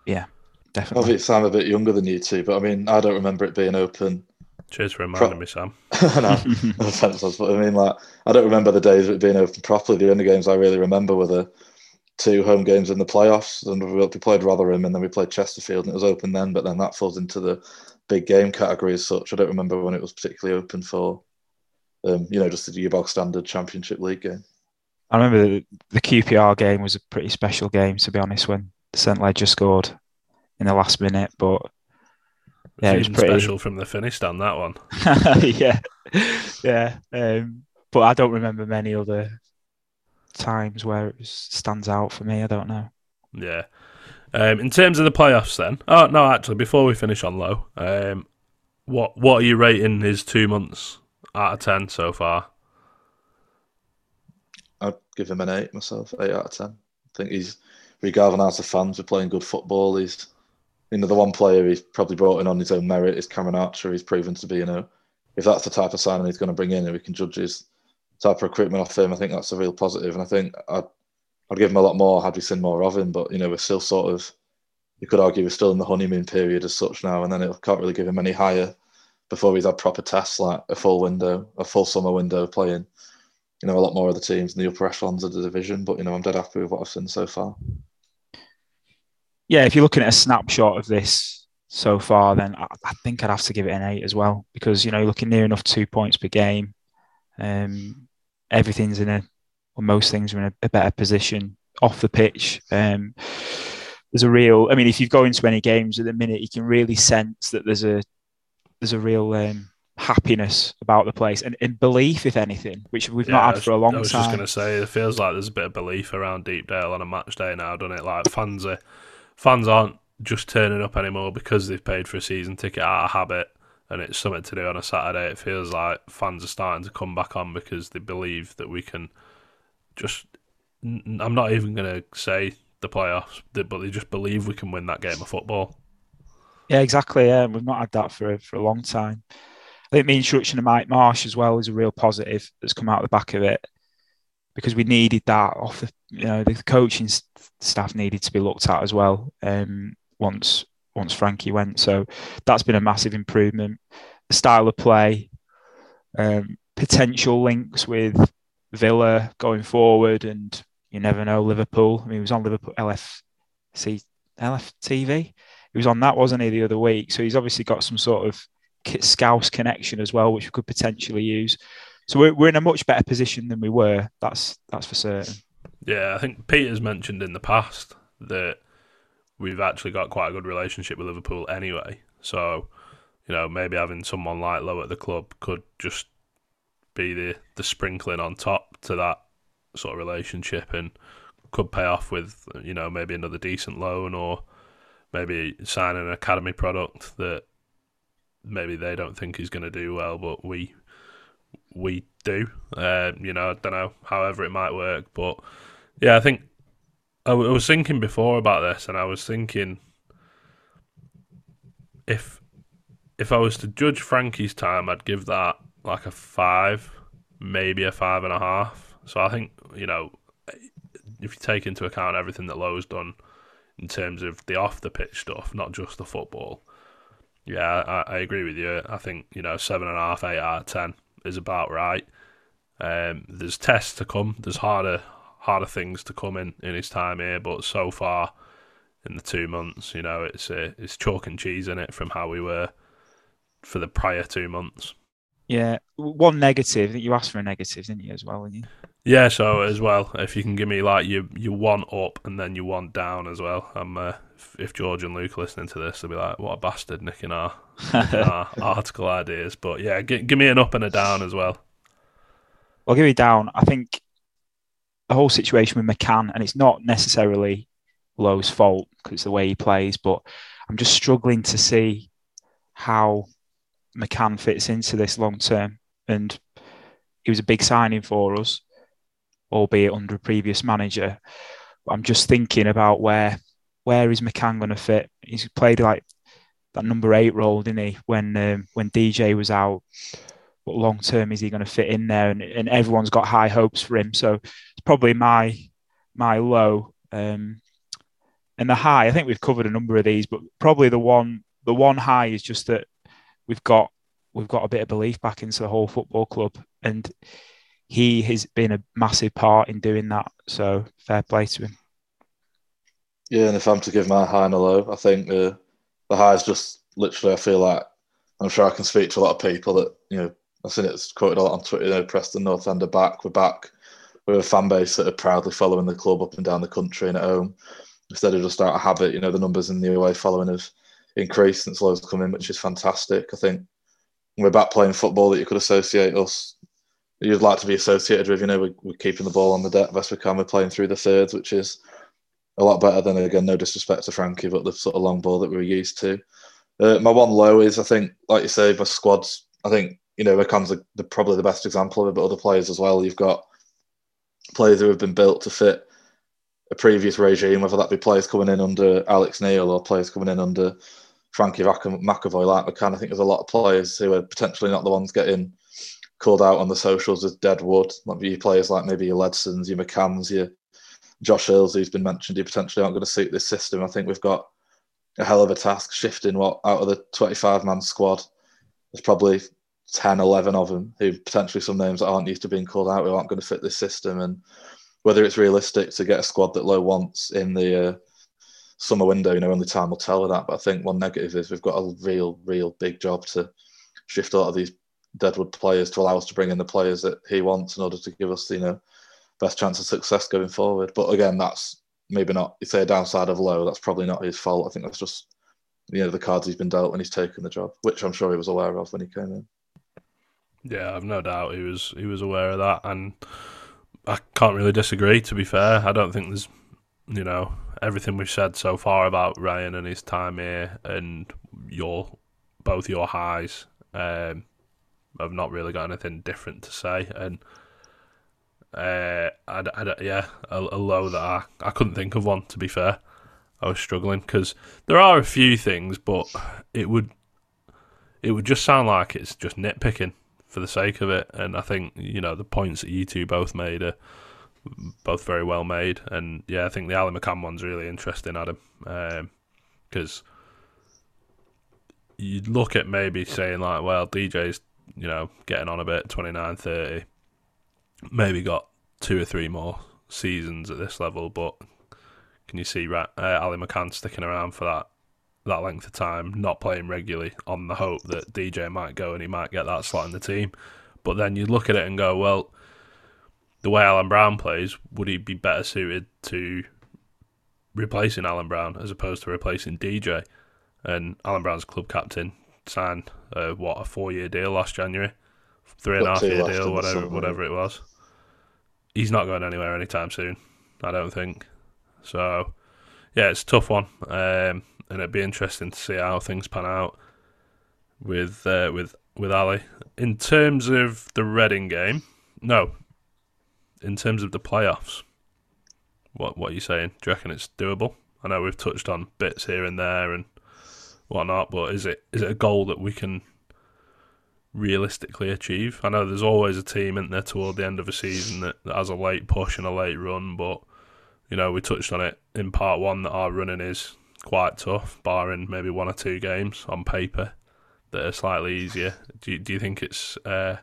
Yeah, definitely. Obviously, I'm a bit younger than you two, but I mean, I don't remember it being open. Cheers for reminding me, Sam. no, no offense, but I mean, like, I don't remember the days of it being open properly. The only games I really remember were the two home games in the playoffs, and we we played Rotherham, and then we played Chesterfield, and it was open then. But then that falls into the big game category as such. I don't remember when it was particularly open for, um, you know, just the year bog standard Championship League game. I remember the, the QPR game was a pretty special game, to be honest, when St Ledger scored in the last minute. But Yeah, it was Even pretty- special from the Finney stand that one. *laughs* yeah, yeah. Um, but I don't remember many other times where it was, stands out for me. I don't know. Yeah. Um, in terms of the playoffs, then. Oh no, actually, before we finish on Lowe, um, what what are you rating his two months out of ten so far? I'd give him an eight myself, eight out of ten. I think he's regalvanised the fans for playing good football. He's, you know, the one player he's probably brought in on his own merit is Cameron Archer. He's proven to be, you know, if that's the type of signing he's going to bring in, and we can judge his type of recruitment off him, I think that's a real. And I think I'd, I'd give him a lot more had we seen more of him. But you know, we're still sort of, you could argue we're still in the honeymoon period as such now, and then it can't really give him any higher before he's had proper tests like a full window, a full summer window playing you know, a lot more of the teams in the upper echelons of the division. But you know, I'm dead happy with what I've seen so far. Yeah, if you're looking at a snapshot of this so far, then I, I think I'd have to give it an eight as well because you know looking near enough two points per game. Um, everything's in a, or most things are in a, a better position off the pitch. Um, there's a real. I mean, if you go into any games at the minute, you can really sense that there's a there's a real um, happiness about the place and, and belief, if anything, which we've Yeah, not had for a long time. I was time. just going to say, it feels like there's a bit of belief around Deepdale on a match day now, doesn't it? Like fans are, fans aren't just turning up anymore because they've paid for a season ticket out of habit, and it's something to do on a Saturday. It feels like fans are starting to come back on because they believe that we can just. I'm not even going to say the playoffs, but they just believe we can win that game of football. Yeah, exactly. Yeah, we've not had that for for a long time. I think the introduction of Mike Marsh as well is a real positive that's come out the back of it because we needed that off the you know the coaching staff needed to be looked at as well. Um, once once Frankie went, so that's been a massive improvement. The style of play, um, potential links with Villa going forward, and you never know Liverpool. I mean, he was on Liverpool LFC LFTV he was on that, wasn't he, the other week? So he's obviously got some sort of Scouse connection as well, which we could potentially use. So we're, we're in a much better position than we were. That's that's for certain. Yeah, I think Peter's mentioned in the past that we've actually got quite a good relationship with Liverpool anyway. So, you know, maybe having someone like Lowe at the club could just be the, the sprinkling on top to that sort of relationship and could pay off with, you know, maybe another decent loan or maybe sign an academy product that maybe they don't think is going to do well, but we we do. Uh, you know, I don't know, however it might work, but yeah, I think I, w- I was thinking before about this, and I was thinking if if I was to judge Frankie's time, I'd give that like a five, maybe a five and a half. So I think you know, if you take into account everything that Lowe's done in terms of the off the pitch stuff, not just the football. Yeah, I, I agree with you. I think you know seven and a half, eight out of ten is about right. Um, there's tests to come. There's harder harder things to come in in his time here, but so far in the two months, you know, it's uh, it's chalk and cheese in it from how we were for the prior two months. Yeah. One negative. You asked for a negative, didn't you, as well? Didn't you? Yeah, so as well, if you can give me like you you one up and then you one down as well. I'm uh, if, George and Luke are listening to this, they'll be like, "What a bastard, nicking our, *laughs* our article ideas." But yeah, g- give me an up and a down as well. I'll give you down. I think the whole situation with McCann, and it's not necessarily Lowe's fault because it's the way he plays, but I'm just struggling to see how McCann fits into this long term. And he was a big signing for us, albeit under a previous manager. But I'm just thinking about where where is McCann going to fit? He's played like that number eight role, didn't he? When um, when DJ was out, what long term is he going to fit in there? And, and everyone's got high hopes for him. So probably my my low. Um, and the high, I think we've covered a number of these, but probably the one the one high is just that we've got we've got a bit of belief back into the whole football club, and he has been a massive part in doing that. So fair play to him. Yeah, and if I'm to give my high and a low, I think the the high is just literally. I feel like I'm sure I can speak to a lot of people that you know. I've seen it's quoted a lot on Twitter. You know, Preston North End are back. We're back. We're a fan base that are proudly following the club up and down the country and at home. Instead of just out of habit, you know, the numbers in the away following have increased since Lowe's come in, which is fantastic. I think we're back playing football that you could associate us. You'd like to be associated with. You know, we're, we're keeping the ball on the deck best we can. We're playing through the thirds, which is a lot better than again. No disrespect to Frankie, but the sort of long ball that we're used to. Uh, my one low is I think, like you say, my squads. I think you know McCann's the, probably the best example of it, but other players as well. You've got players who have been built to fit a previous regime, whether that be players coming in under Alex Neil or players coming in under Frankie McAvoy, like McCann. I think there's a lot of players who are potentially not the ones getting called out on the socials as dead wood. Might be players like maybe your Ledsons, your McCanns, your Josh Earls, who's been mentioned, who potentially aren't going to suit this system. I think we've got a hell of a task shifting what out of the 25 man squad. There's probably 10, 11 of them who potentially some names aren't used to being called out who aren't going to fit this system. And whether it's realistic to get a squad that Lowe wants in the uh, summer window, you know, only time will tell with that. But I think one negative is we've got a real, real big job to shift a lot of these Deadwood players to allow us to bring in the players that he wants in order to give us, you know, best chance of success going forward. But again, that's maybe not, you say a downside of Lowe, that's probably not his fault. I think that's just, you know, the cards he's been dealt when he's taken the job, which I'm sure he was aware of when he came in. Yeah, I've no doubt he was he was aware of that, and I can't really disagree. To be fair, I don't think there's, you know, everything we've said so far about Ryan and his time here, and your both your highs. Um, I've not really got anything different to say, and uh, I, I, yeah, a, a low that I, I couldn't think of one. To be fair, I was struggling because there are a few things, but it would it would just sound like it's just nitpicking for the sake of it. And I think you know the points that you two both made are both very well made. And yeah, I think the Ali McCann one's really interesting, Adam, because um, you'd look at maybe saying like, well, DJ's you know getting on a bit, 29, 30, maybe got two or three more seasons at this level, but can you see uh, Ali McCann sticking around for that that length of time, not playing regularly on the hope that DJ might go and he might get that slot in the team. But then you look at it and go, well, the way Alan Browne plays, would he be better suited to replacing Alan Browne as opposed to replacing DJ? And Alan Browne's club captain signed uh, what a four year deal last January, three and a half year deal, whatever whatever it was. He's not going anywhere anytime soon, I don't think. So, yeah, it's a tough one. Um, and it'd be interesting to see how things pan out with uh, with with Ali. In terms of the Reading game, no. In terms of the playoffs, what what are you saying? Do you reckon it's doable? I know we've touched on bits here and there and whatnot, but is it is it a goal that we can realistically achieve? I know there's always a team in there toward the end of a season that, that has a late push and a late run, but you know we touched on it in part one that our running is quite tough, barring maybe one or two games on paper that are slightly easier. Do you, do you think it's uh,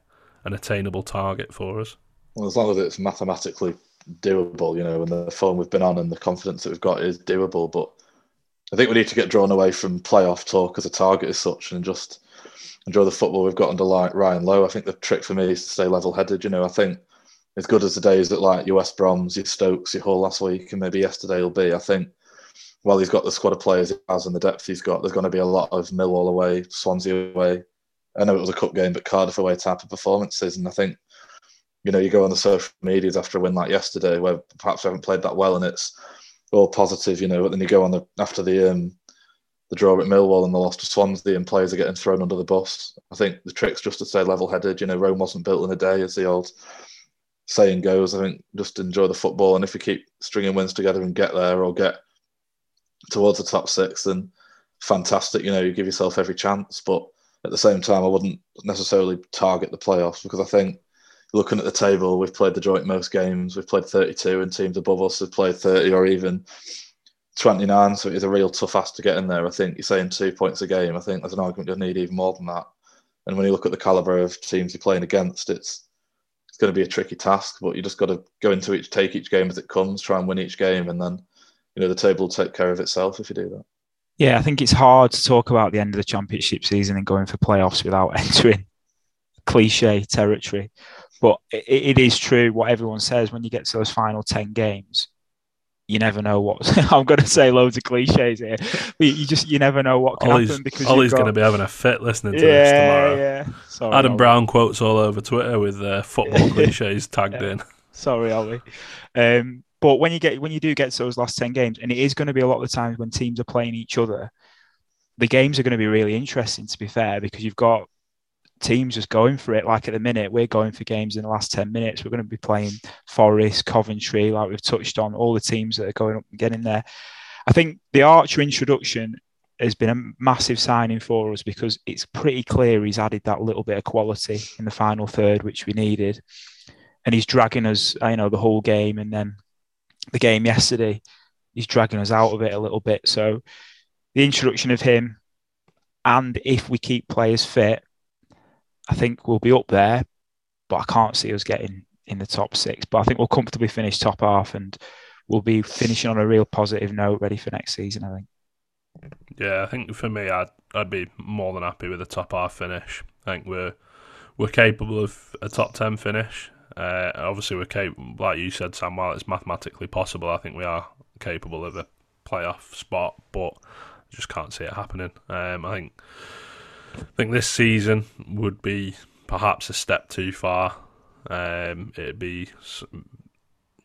an attainable target for us? Well, as long as it's mathematically doable, you know, and the form we've been on and the confidence that we've got is doable. But I think we need to get drawn away from playoff talk as a target as such and just enjoy the football we've got under like Ryan Lowe. I think the trick for me is to stay level headed. You know, I think as good as the days that like your West Broms, your Stokes, your Hull last week, and maybe yesterday will be, I think while he's got the squad of players he has and the depth he's got, there's going to be a lot of Millwall away, Swansea away. I know it was a cup game, but Cardiff away type of performances. And I think, you know, you go on the social medias after a win like yesterday, where perhaps we haven't played that well, and it's all positive, you know. But then you go on the after the um, the draw at Millwall and the loss to Swansea, and players are getting thrown under the bus. I think the trick's just to stay level-headed. You know, Rome wasn't built in a day, as the old saying goes. I think just enjoy the football, and if we keep stringing wins together and get there, or get towards the top six, then fantastic. You know, you give yourself every chance. But at the same time, I wouldn't necessarily target the playoffs because I think looking at the table, we've played the joint most games. We've played 32, and teams above us have played 30 or even 29. So it is a real tough ask to get in there. I think you're saying two points a game. I think there's an argument you need even more than that. And when you look at the caliber of teams you're playing against, it's it's going to be a tricky task. But you just got to go into each, take each game as it comes, try and win each game, and then you know the table will take care of itself if you do that. Yeah, I think it's hard to talk about the end of the championship season and going for playoffs without *laughs* entering cliche territory. But it, it is true what everyone says when you get to those final 10 games. You never know what *laughs* I'm going to say. Loads of cliches here, but you just you never know what can Ollie's, happen because Ollie's you've got- going to be having a fit listening to yeah, this tomorrow. Yeah, Sorry, Adam Ollie. Brown quotes all over Twitter with uh, football *laughs* cliches tagged Yeah. in. Sorry, Ollie. Um, but when you get when you do get to those last ten games, and it is going to be a lot of the times when teams are playing each other, the games are going to be really interesting. To be fair, because you've got teams just going for it. Like at the minute, we're going for games in the last ten minutes. We're going to be playing Forest, Coventry, like we've touched on, all the teams that are going up and getting there. I think the Archer introduction has been a massive signing for us because it's pretty clear he's added that little bit of quality in the final third, which we needed and he's dragging us, you know, the whole game. And then the game yesterday, he's dragging us out of it a little bit. So the introduction of him, and if we keep players fit, I think we'll be up there. But I can't see us getting in the top six. But I think we'll comfortably finish top half, and we'll be finishing on a real positive note, ready for next season. I think. Yeah, I think for me, I'd I'd be more than happy with a top half finish. I think we're we're capable of a top ten finish. Uh, obviously, we're like you said, Sam. While it's mathematically possible, I think we are capable of a playoff spot, but just can't see it happening. Um, I think I think this season would be perhaps a step too far. Um, it'd be,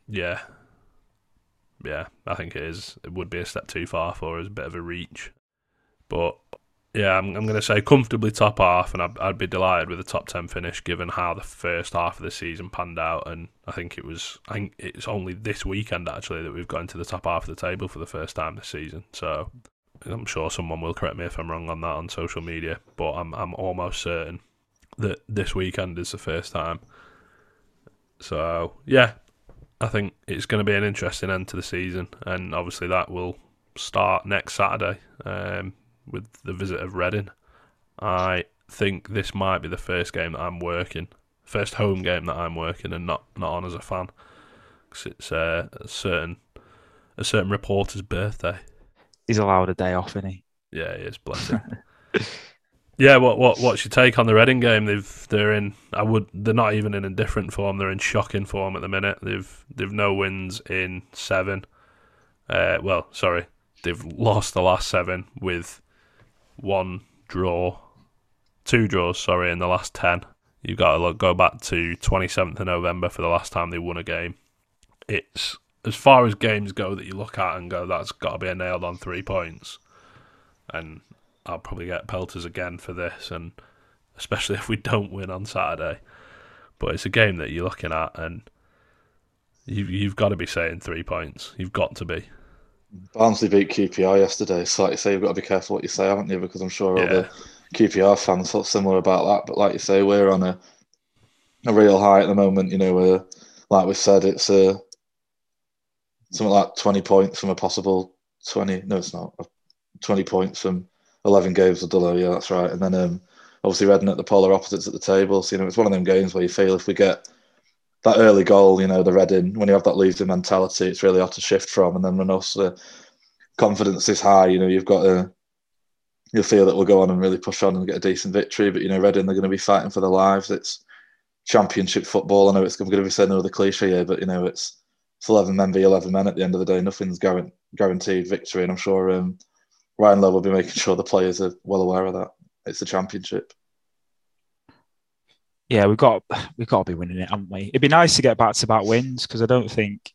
yeah, yeah. I think it is. It would be a step too far for us, a bit of a reach. But yeah, I'm, I'm going to say comfortably top half, and I'd, I'd be delighted with a top ten finish given how the first half of the season panned out. And I think it was, I think it's only this weekend actually that we've got into the top half of the table for the first time this season. So I'm sure someone will correct me if I'm wrong on that on social media, but I'm I'm almost certain that this weekend is the first time. So yeah, I think it's going to be an interesting end to the season, and obviously that will start next Saturday um, with the visit of Reading. I think this might be the first game that I'm working, first home game that I'm working and not not on as a fan, because it's uh, a certain a certain reporter's birthday. He's allowed a day off, isn't he? Yeah, he is bless him. *laughs* yeah, what what what's your take on the Reading game? They've they're in. I would. They're not even in indifferent form. They're in shocking form at the minute. They've they've no wins in seven. Uh, well, sorry, they've lost the last seven with one draw, two draws. Sorry, in the last ten. You've got to look, go back to 27th of November for the last time they won a game. It's as far as games go that you look at and go, that's got to be a nailed on three points. And I'll probably get pelters again for this, and especially *laughs* if we don't win on Saturday. But it's a game that you're looking at, and you, you've got to be saying three points. You've got to be. Barnsley beat QPR yesterday, so like you say, you've got to be careful what you say, haven't you? Because I'm sure all the QPR fans felt similar about that. But like you say, we're on a a real high at the moment. You know, like we said, it's uh, something like 20 points from a possible 20. No, it's not. 20 points from 11 games of Dullo. Yeah, that's right. And then um, obviously Reading at the polar opposites at the table. So, you know, it's one of them games where you feel if we get that early goal, you know, the Reading, when you have that losing mentality, it's really hard to shift from. And then when us, the confidence is high, you know, you've got to, you'll feel that we'll go on and really push on and get a decent victory. But, you know, Reading, they're going to be fighting for their lives. It's, championship football. I know it's going to be saying another cliche here, but you know it's it's eleven men v eleven men at the end of the day. Nothing's guaranteed victory, and I'm sure um, Ryan Lowe will be making sure the players are well aware of that. It's the championship. Yeah, we've got we've got to be winning it, haven't we? It'd be nice to get back to back wins because I don't think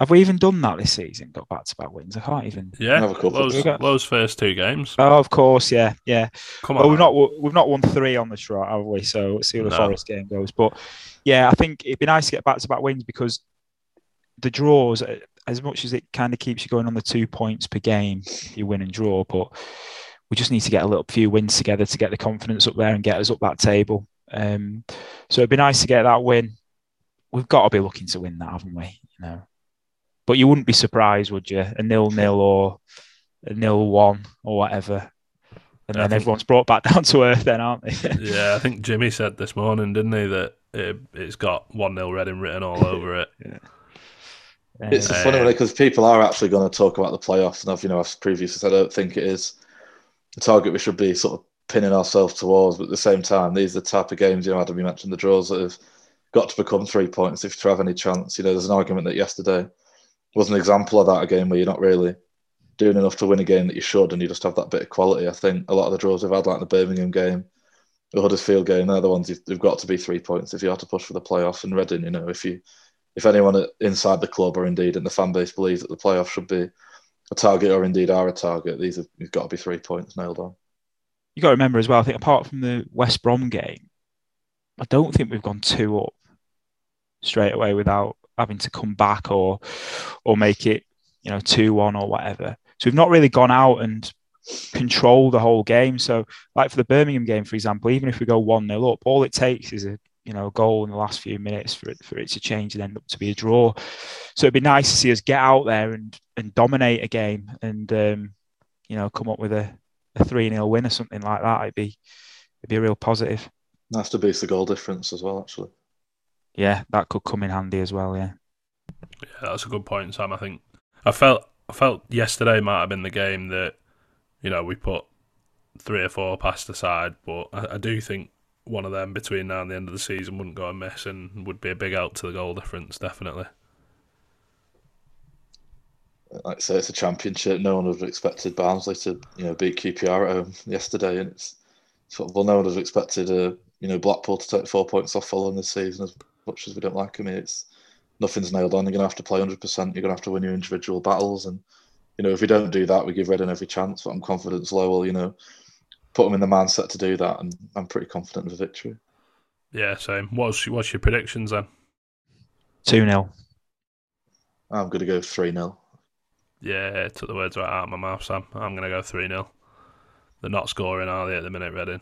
have we even done that this season? Got back to back wins. I can't even. Yeah, Another couple. Lowe's, Lowe's first two games. Oh, of course, yeah, yeah. Come Well, on, we've not we've not won three on the trot, have we? So let's see how the No. Forest game goes. But yeah, I think it'd be nice to get back to back wins because the draws, uh, as much as it kind of keeps you going on the two points per game, you win and draw, but we just need to get a little few wins together to get the confidence up there and get us up that table. Um, so it'd be nice to get that win. We've got to be looking to win that, haven't we? You know, but you wouldn't be surprised, would you? A nil nil or a nil one or whatever, and then think- everyone's brought back *laughs* down to earth. Then, aren't they? *laughs* Yeah, I think Jimmy said this morning, didn't he, that it, it's got 1 0 Reading written all over it. *laughs* yeah. It's a Uh, funny one because people are actually going to talk about the playoffs, and I've you know I've previously said I don't think it is the target we should be sort of pinning ourselves towards. But at the same time, these are the type of games you know Adam you mentioned the draws that have got to become three points if you have any chance. You know, there's an argument that yesterday was an example of that a game where you're not really doing enough to win a game that you should, and you just have that bit of quality. I think a lot of the draws we've had, like the Birmingham game, the Huddersfield game, they're the ones you've, they've got to be three points if you are to push for the playoff. And Reading, you know, if you if anyone inside the club or indeed in the fan base believes that the playoff should be a target or indeed are a target, these have got to be three points nailed on. You got to remember as well. I think apart from the West Brom game, I don't think we've gone two up straight away without having to come back or or make it you know two one or whatever. So we've not really gone out and controlled the whole game. So like for the Birmingham game, for example, even if we go one 0 up, all it takes is a you know goal in the last few minutes for it for it to change and end up to be a draw. So it'd be nice to see us get out there and and dominate a game and um, you know come up with a a 3 0 win or something like that, it'd be it'd be a real positive. Nice to boost the goal difference as well, actually. Yeah, that could come in handy as well. Yeah. Yeah, that's a good point, Sam. I think I felt I felt yesterday might have been the game that you know we put three or four past the side, but I, I do think one of them between now and the end of the season wouldn't go amiss and would be a big help to the goal difference, definitely. Like I say, it's a championship. No one would have expected Barnsley to, you know, beat QPR at home yesterday, and it's sort of well, no one would have expected, uh, you know, Blackpool to take four points off Fulham this season. As much as we don't like them, it's nothing's nailed on. You're gonna have to play 100. percent You're gonna have to win your individual battles, and you know, if we don't do that, we give Reading every chance. But I'm confident Lowe will, you know, put them in the mindset to do that, and I'm pretty confident of a victory. Yeah, same. What's what's your predictions then? 2 0. I'm gonna go three 0 Yeah, took the words right out of my mouth, Sam. I'm gonna go three 0 They're not scoring, are they, at the minute, Reading?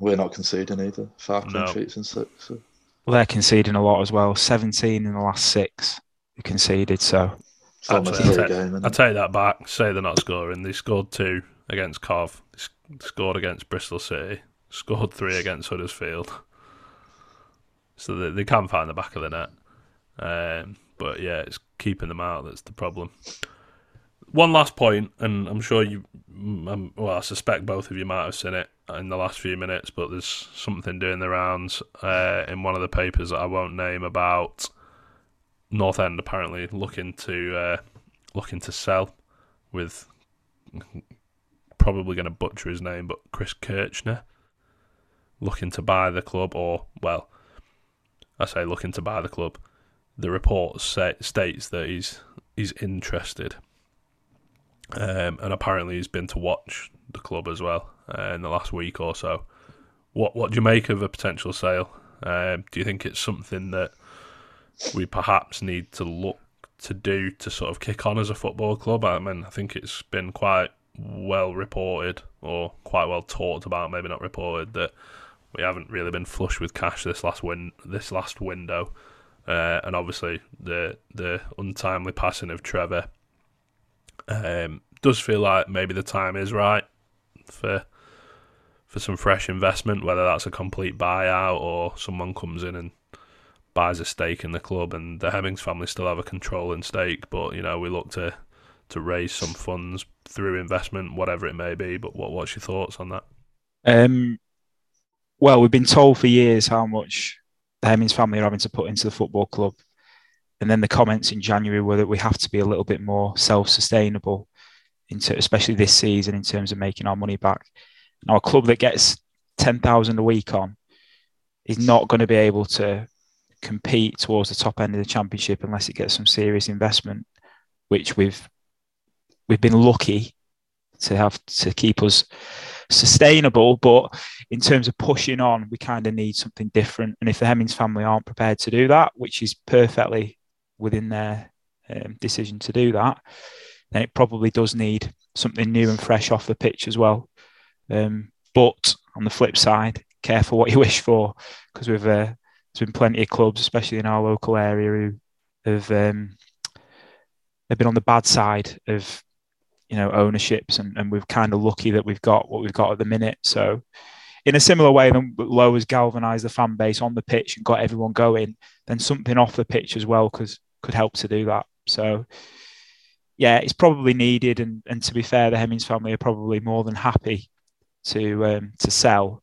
We're not conceding either. Five clean No. sheets and six. So. Well, they're conceding a lot as well. 17 in the last six we conceded. So It's almost Actually, every I'll take- game. I it? take that back. Say they're not scoring. They scored two against Cov. They scored against Bristol City. Scored three against Huddersfield. So they, they can find the back of the net. Um, but yeah, it's keeping them out that's the problem. One last point, and I'm sure you, mm, um, well, I suspect both of you might have seen it in the last few minutes, but there's something doing the rounds uh, in one of the papers that I won't name about North End apparently looking to uh, looking to sell with probably going to butcher his name, but Chris Kirchner looking to buy the club, or well, I say looking to buy the club. The report say, states that he's he's interested, um, and apparently he's been to watch the club as well uh, in the last week or so. What what do you make of a potential sale? Um, do you think it's something that we perhaps need to look to do to sort of kick on as a football club? I mean, I think it's been quite well reported or quite well talked about, maybe not reported, that we haven't really been flush with cash this last win this last window, uh, and obviously the the untimely passing of Trevor um, does feel like maybe the time is right for for some fresh investment, whether that's a complete buyout or someone comes in and buys a stake in the club, and the Hemmings family still have a controlling stake. But you know, we look to to raise some funds through investment, whatever it may be. But what what's your thoughts on that? Um, well, we've been told for years how much the Hemmings family are having to put into the football club. And then the comments in January were that we have to be a little bit more self-sustainable, especially this season in terms of making our money back. Now, a club that gets ten thousand a week on is not going to be able to compete towards the top end of the championship unless it gets some serious investment, which we've we've been lucky to have to keep us sustainable. But in terms of pushing on, we kind of need something different. And if the Hemmings family aren't prepared to do that, which is perfectly within their um, decision to do that, then it probably does need something new and fresh off the pitch as well. Um, but on the flip side, careful what you *laughs* wish for, because we've uh, there's been plenty of clubs, especially in our local area, who have um, they've been on the bad side of you know ownerships, and, and we're kind of lucky that we've got what we've got at the minute. So, in a similar way, then Lowe has galvanised the fan base on the pitch and got everyone going. Then something off the pitch as well, because could help to do that. So, yeah, it's probably needed. And and to be fair, the Hemmings family are probably more than happy to um, to sell,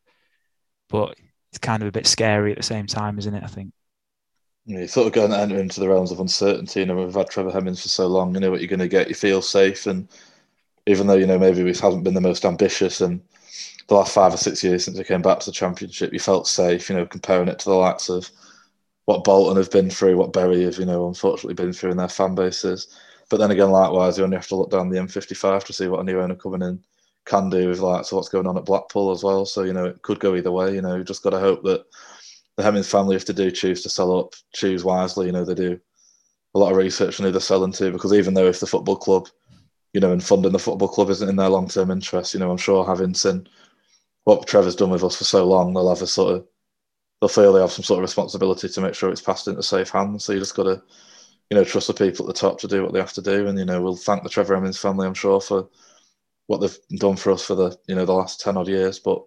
but it's kind of a bit scary at the same time, isn't it? I think. You sort of going to enter into the realms of uncertainty. You know, we've had Trevor Hemmings for so long. You know what you're going to get. You feel safe, and even though you know maybe we haven't been the most ambitious, and the last five or six years since we came back to the championship, you felt safe. You know, comparing it to the likes of what Bolton have been through, what Bury have, you know, unfortunately been through in their fan bases. But then again, likewise, you only have to look down the M55 to see what a new owner coming in can do with like so what's going on at Blackpool as well. So you know it could go either way. You know, you just got to hope that the Hemmings family, if they do choose to sell up, choose wisely. You know, they do a lot of research on who they're selling to because even though if the football club, you know, and funding the football club isn't in their long term interest, you know, I'm sure having seen what Trevor's done with us for so long, they'll have a sort of they'll feel they have some sort of responsibility to make sure it's passed into safe hands. So you just got to, you know, trust the people at the top to do what they have to do. And you know, we'll thank the Trevor Hemmings family, I'm sure, for what they've done for us for the you know the last ten odd years. But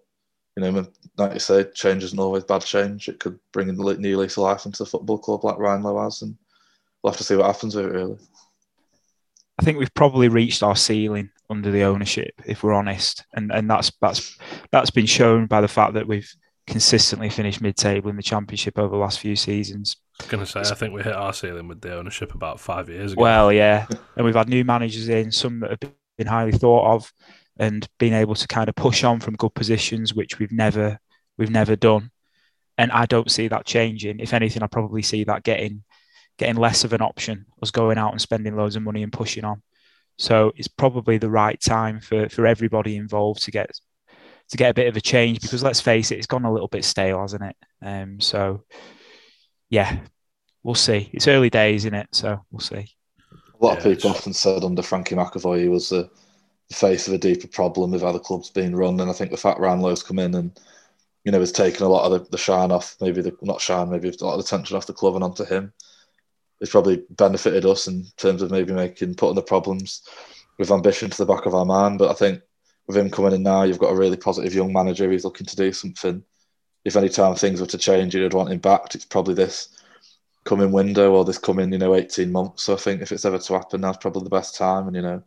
you know, like you say, change isn't always bad change. It could bring a new lease of life into the football club like Ryan Lowe has, and we'll have to see what happens with it. Really, I think we've probably reached our ceiling under the ownership, if we're honest, and and that's that's that's been shown by the fact that we've consistently finished mid-table in the championship over the last few seasons. I was going to say, I think we hit our ceiling with the ownership about five years ago. Well, yeah, and we've had new managers in, some that have been been highly thought of and being able to kind of push on from good positions, which we've never we've never done. And I don't see that changing. If anything, I probably see that getting getting less of an option, us going out and spending loads of money and pushing on. So it's probably the right time for for everybody involved to get to get a bit of a change because let's face it, it's gone a little bit stale, hasn't it? Um, so yeah, we'll see. It's early days, in it? So we'll see. A lot yeah, of people often said under Frankie McAvoy he was the face of a deeper problem with how the club's being run, and I think the fact Ryan Lowe's come in and you know has taken a lot of the, the shine off, maybe the not shine, maybe a lot of the tension off the club and onto him. It's probably benefited us in terms of maybe making putting the problems with ambition to the back of our mind. But I think with him coming in now, you've got a really positive young manager. He's looking to do something. If any time things were to change, you'd want him back. It's probably this coming window or this coming, you know, 18 months. So I think if it's ever to happen, now's probably the best time. And, you know,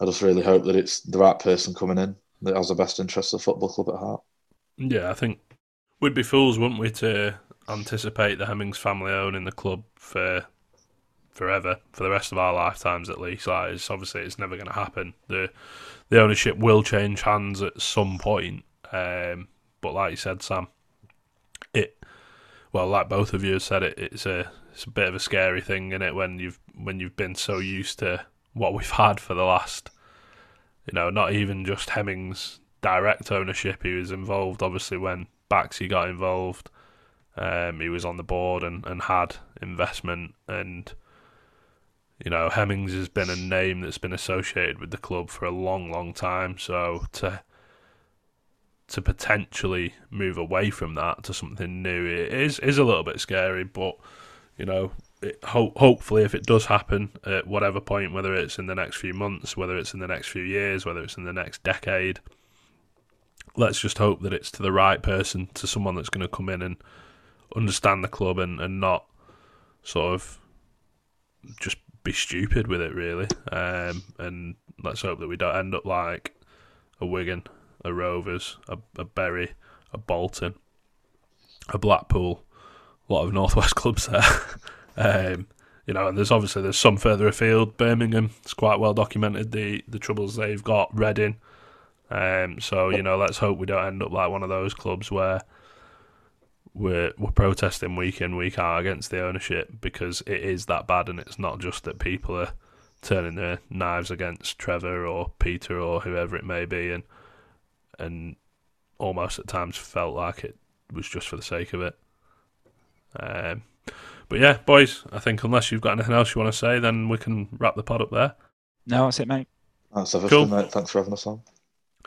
I just really hope that it's the right person coming in that has the best interests of the football club at heart. Yeah, I think we'd be fools, wouldn't we, to anticipate the Hemmings family owning the club for forever, for the rest of our lifetimes at least. Like, it's, obviously, it's never going to happen. The the ownership will change hands at some point. Um, but like you said, Sam, it well, like both of you have said, it it's a it's a bit of a scary thing, in it, when you've when you've been so used to what we've *laughs* had for the last, you know, not even just Hemmings direct ownership. He was involved, obviously, when Baxi got involved. Um, he was on the board and, and had investment, and you know, Hemmings has been a name that's been associated with the club for a long, long time. So to to potentially move away from that to something new it is is a little bit scary. But you know, it, ho- hopefully, if it does happen at whatever point, whether it's in the next few months, whether it's in the next few years, whether it's in the next decade, let's just hope that it's to the right person, to someone that's going to come in and understand the club and, and not sort of just be stupid with it, really. Um, and let's hope that we don't end up like a Wigan a Rovers, a, a Bury, a Bolton, a Blackpool, a lot of northwest clubs there. *laughs* um, you know, and there's obviously there's some further afield. Birmingham, it's quite well documented the the troubles they've got. Reading, um, so you know, let's hope we don't end up like one of those clubs where we're we're protesting week in week out against the ownership because it is that bad, and it's not just that people are turning their knives against Trevor or Peter or whoever it may be, and and almost at times felt like it was just for the sake of it. Um, but yeah, boys, I think unless you've got anything else you want to say, then we can wrap the pod up there. No, that's it, mate. That's everything, Cool. mate. Thanks for having us on.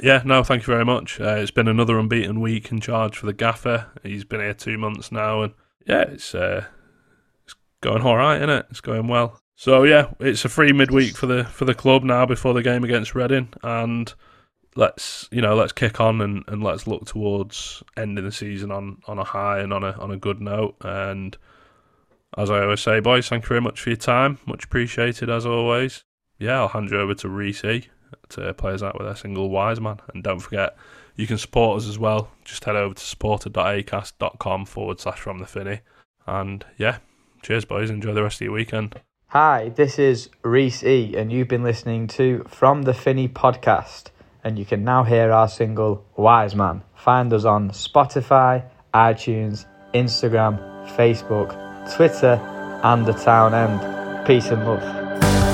Yeah, no, thank you very much. Uh, it's been another unbeaten week in charge for the gaffer. He's been here two months now, and yeah, it's uh, it's going all right, isn't it? It's going well. So yeah, it's a free midweek for the for the club now before the game against Reading, and let's you know let's kick on and, and let's look towards ending the season on, on a high and on a on a good note. And as I always say, boys, thank you very much for your time, much appreciated as always. Yeah, I'll hand you over to Riis to play us out with a single wise man. And don't forget, you can support us as well. Just head over to supporter.acast.com forward slash from the finney. And yeah, cheers, boys. Enjoy the rest of your weekend. Hi, this is Riis E, and you've been listening to From the Finney podcast. And you can now hear our single Wise Man. Find us on Spotify, iTunes, Instagram, Facebook, Twitter, and the Town End. Peace and love.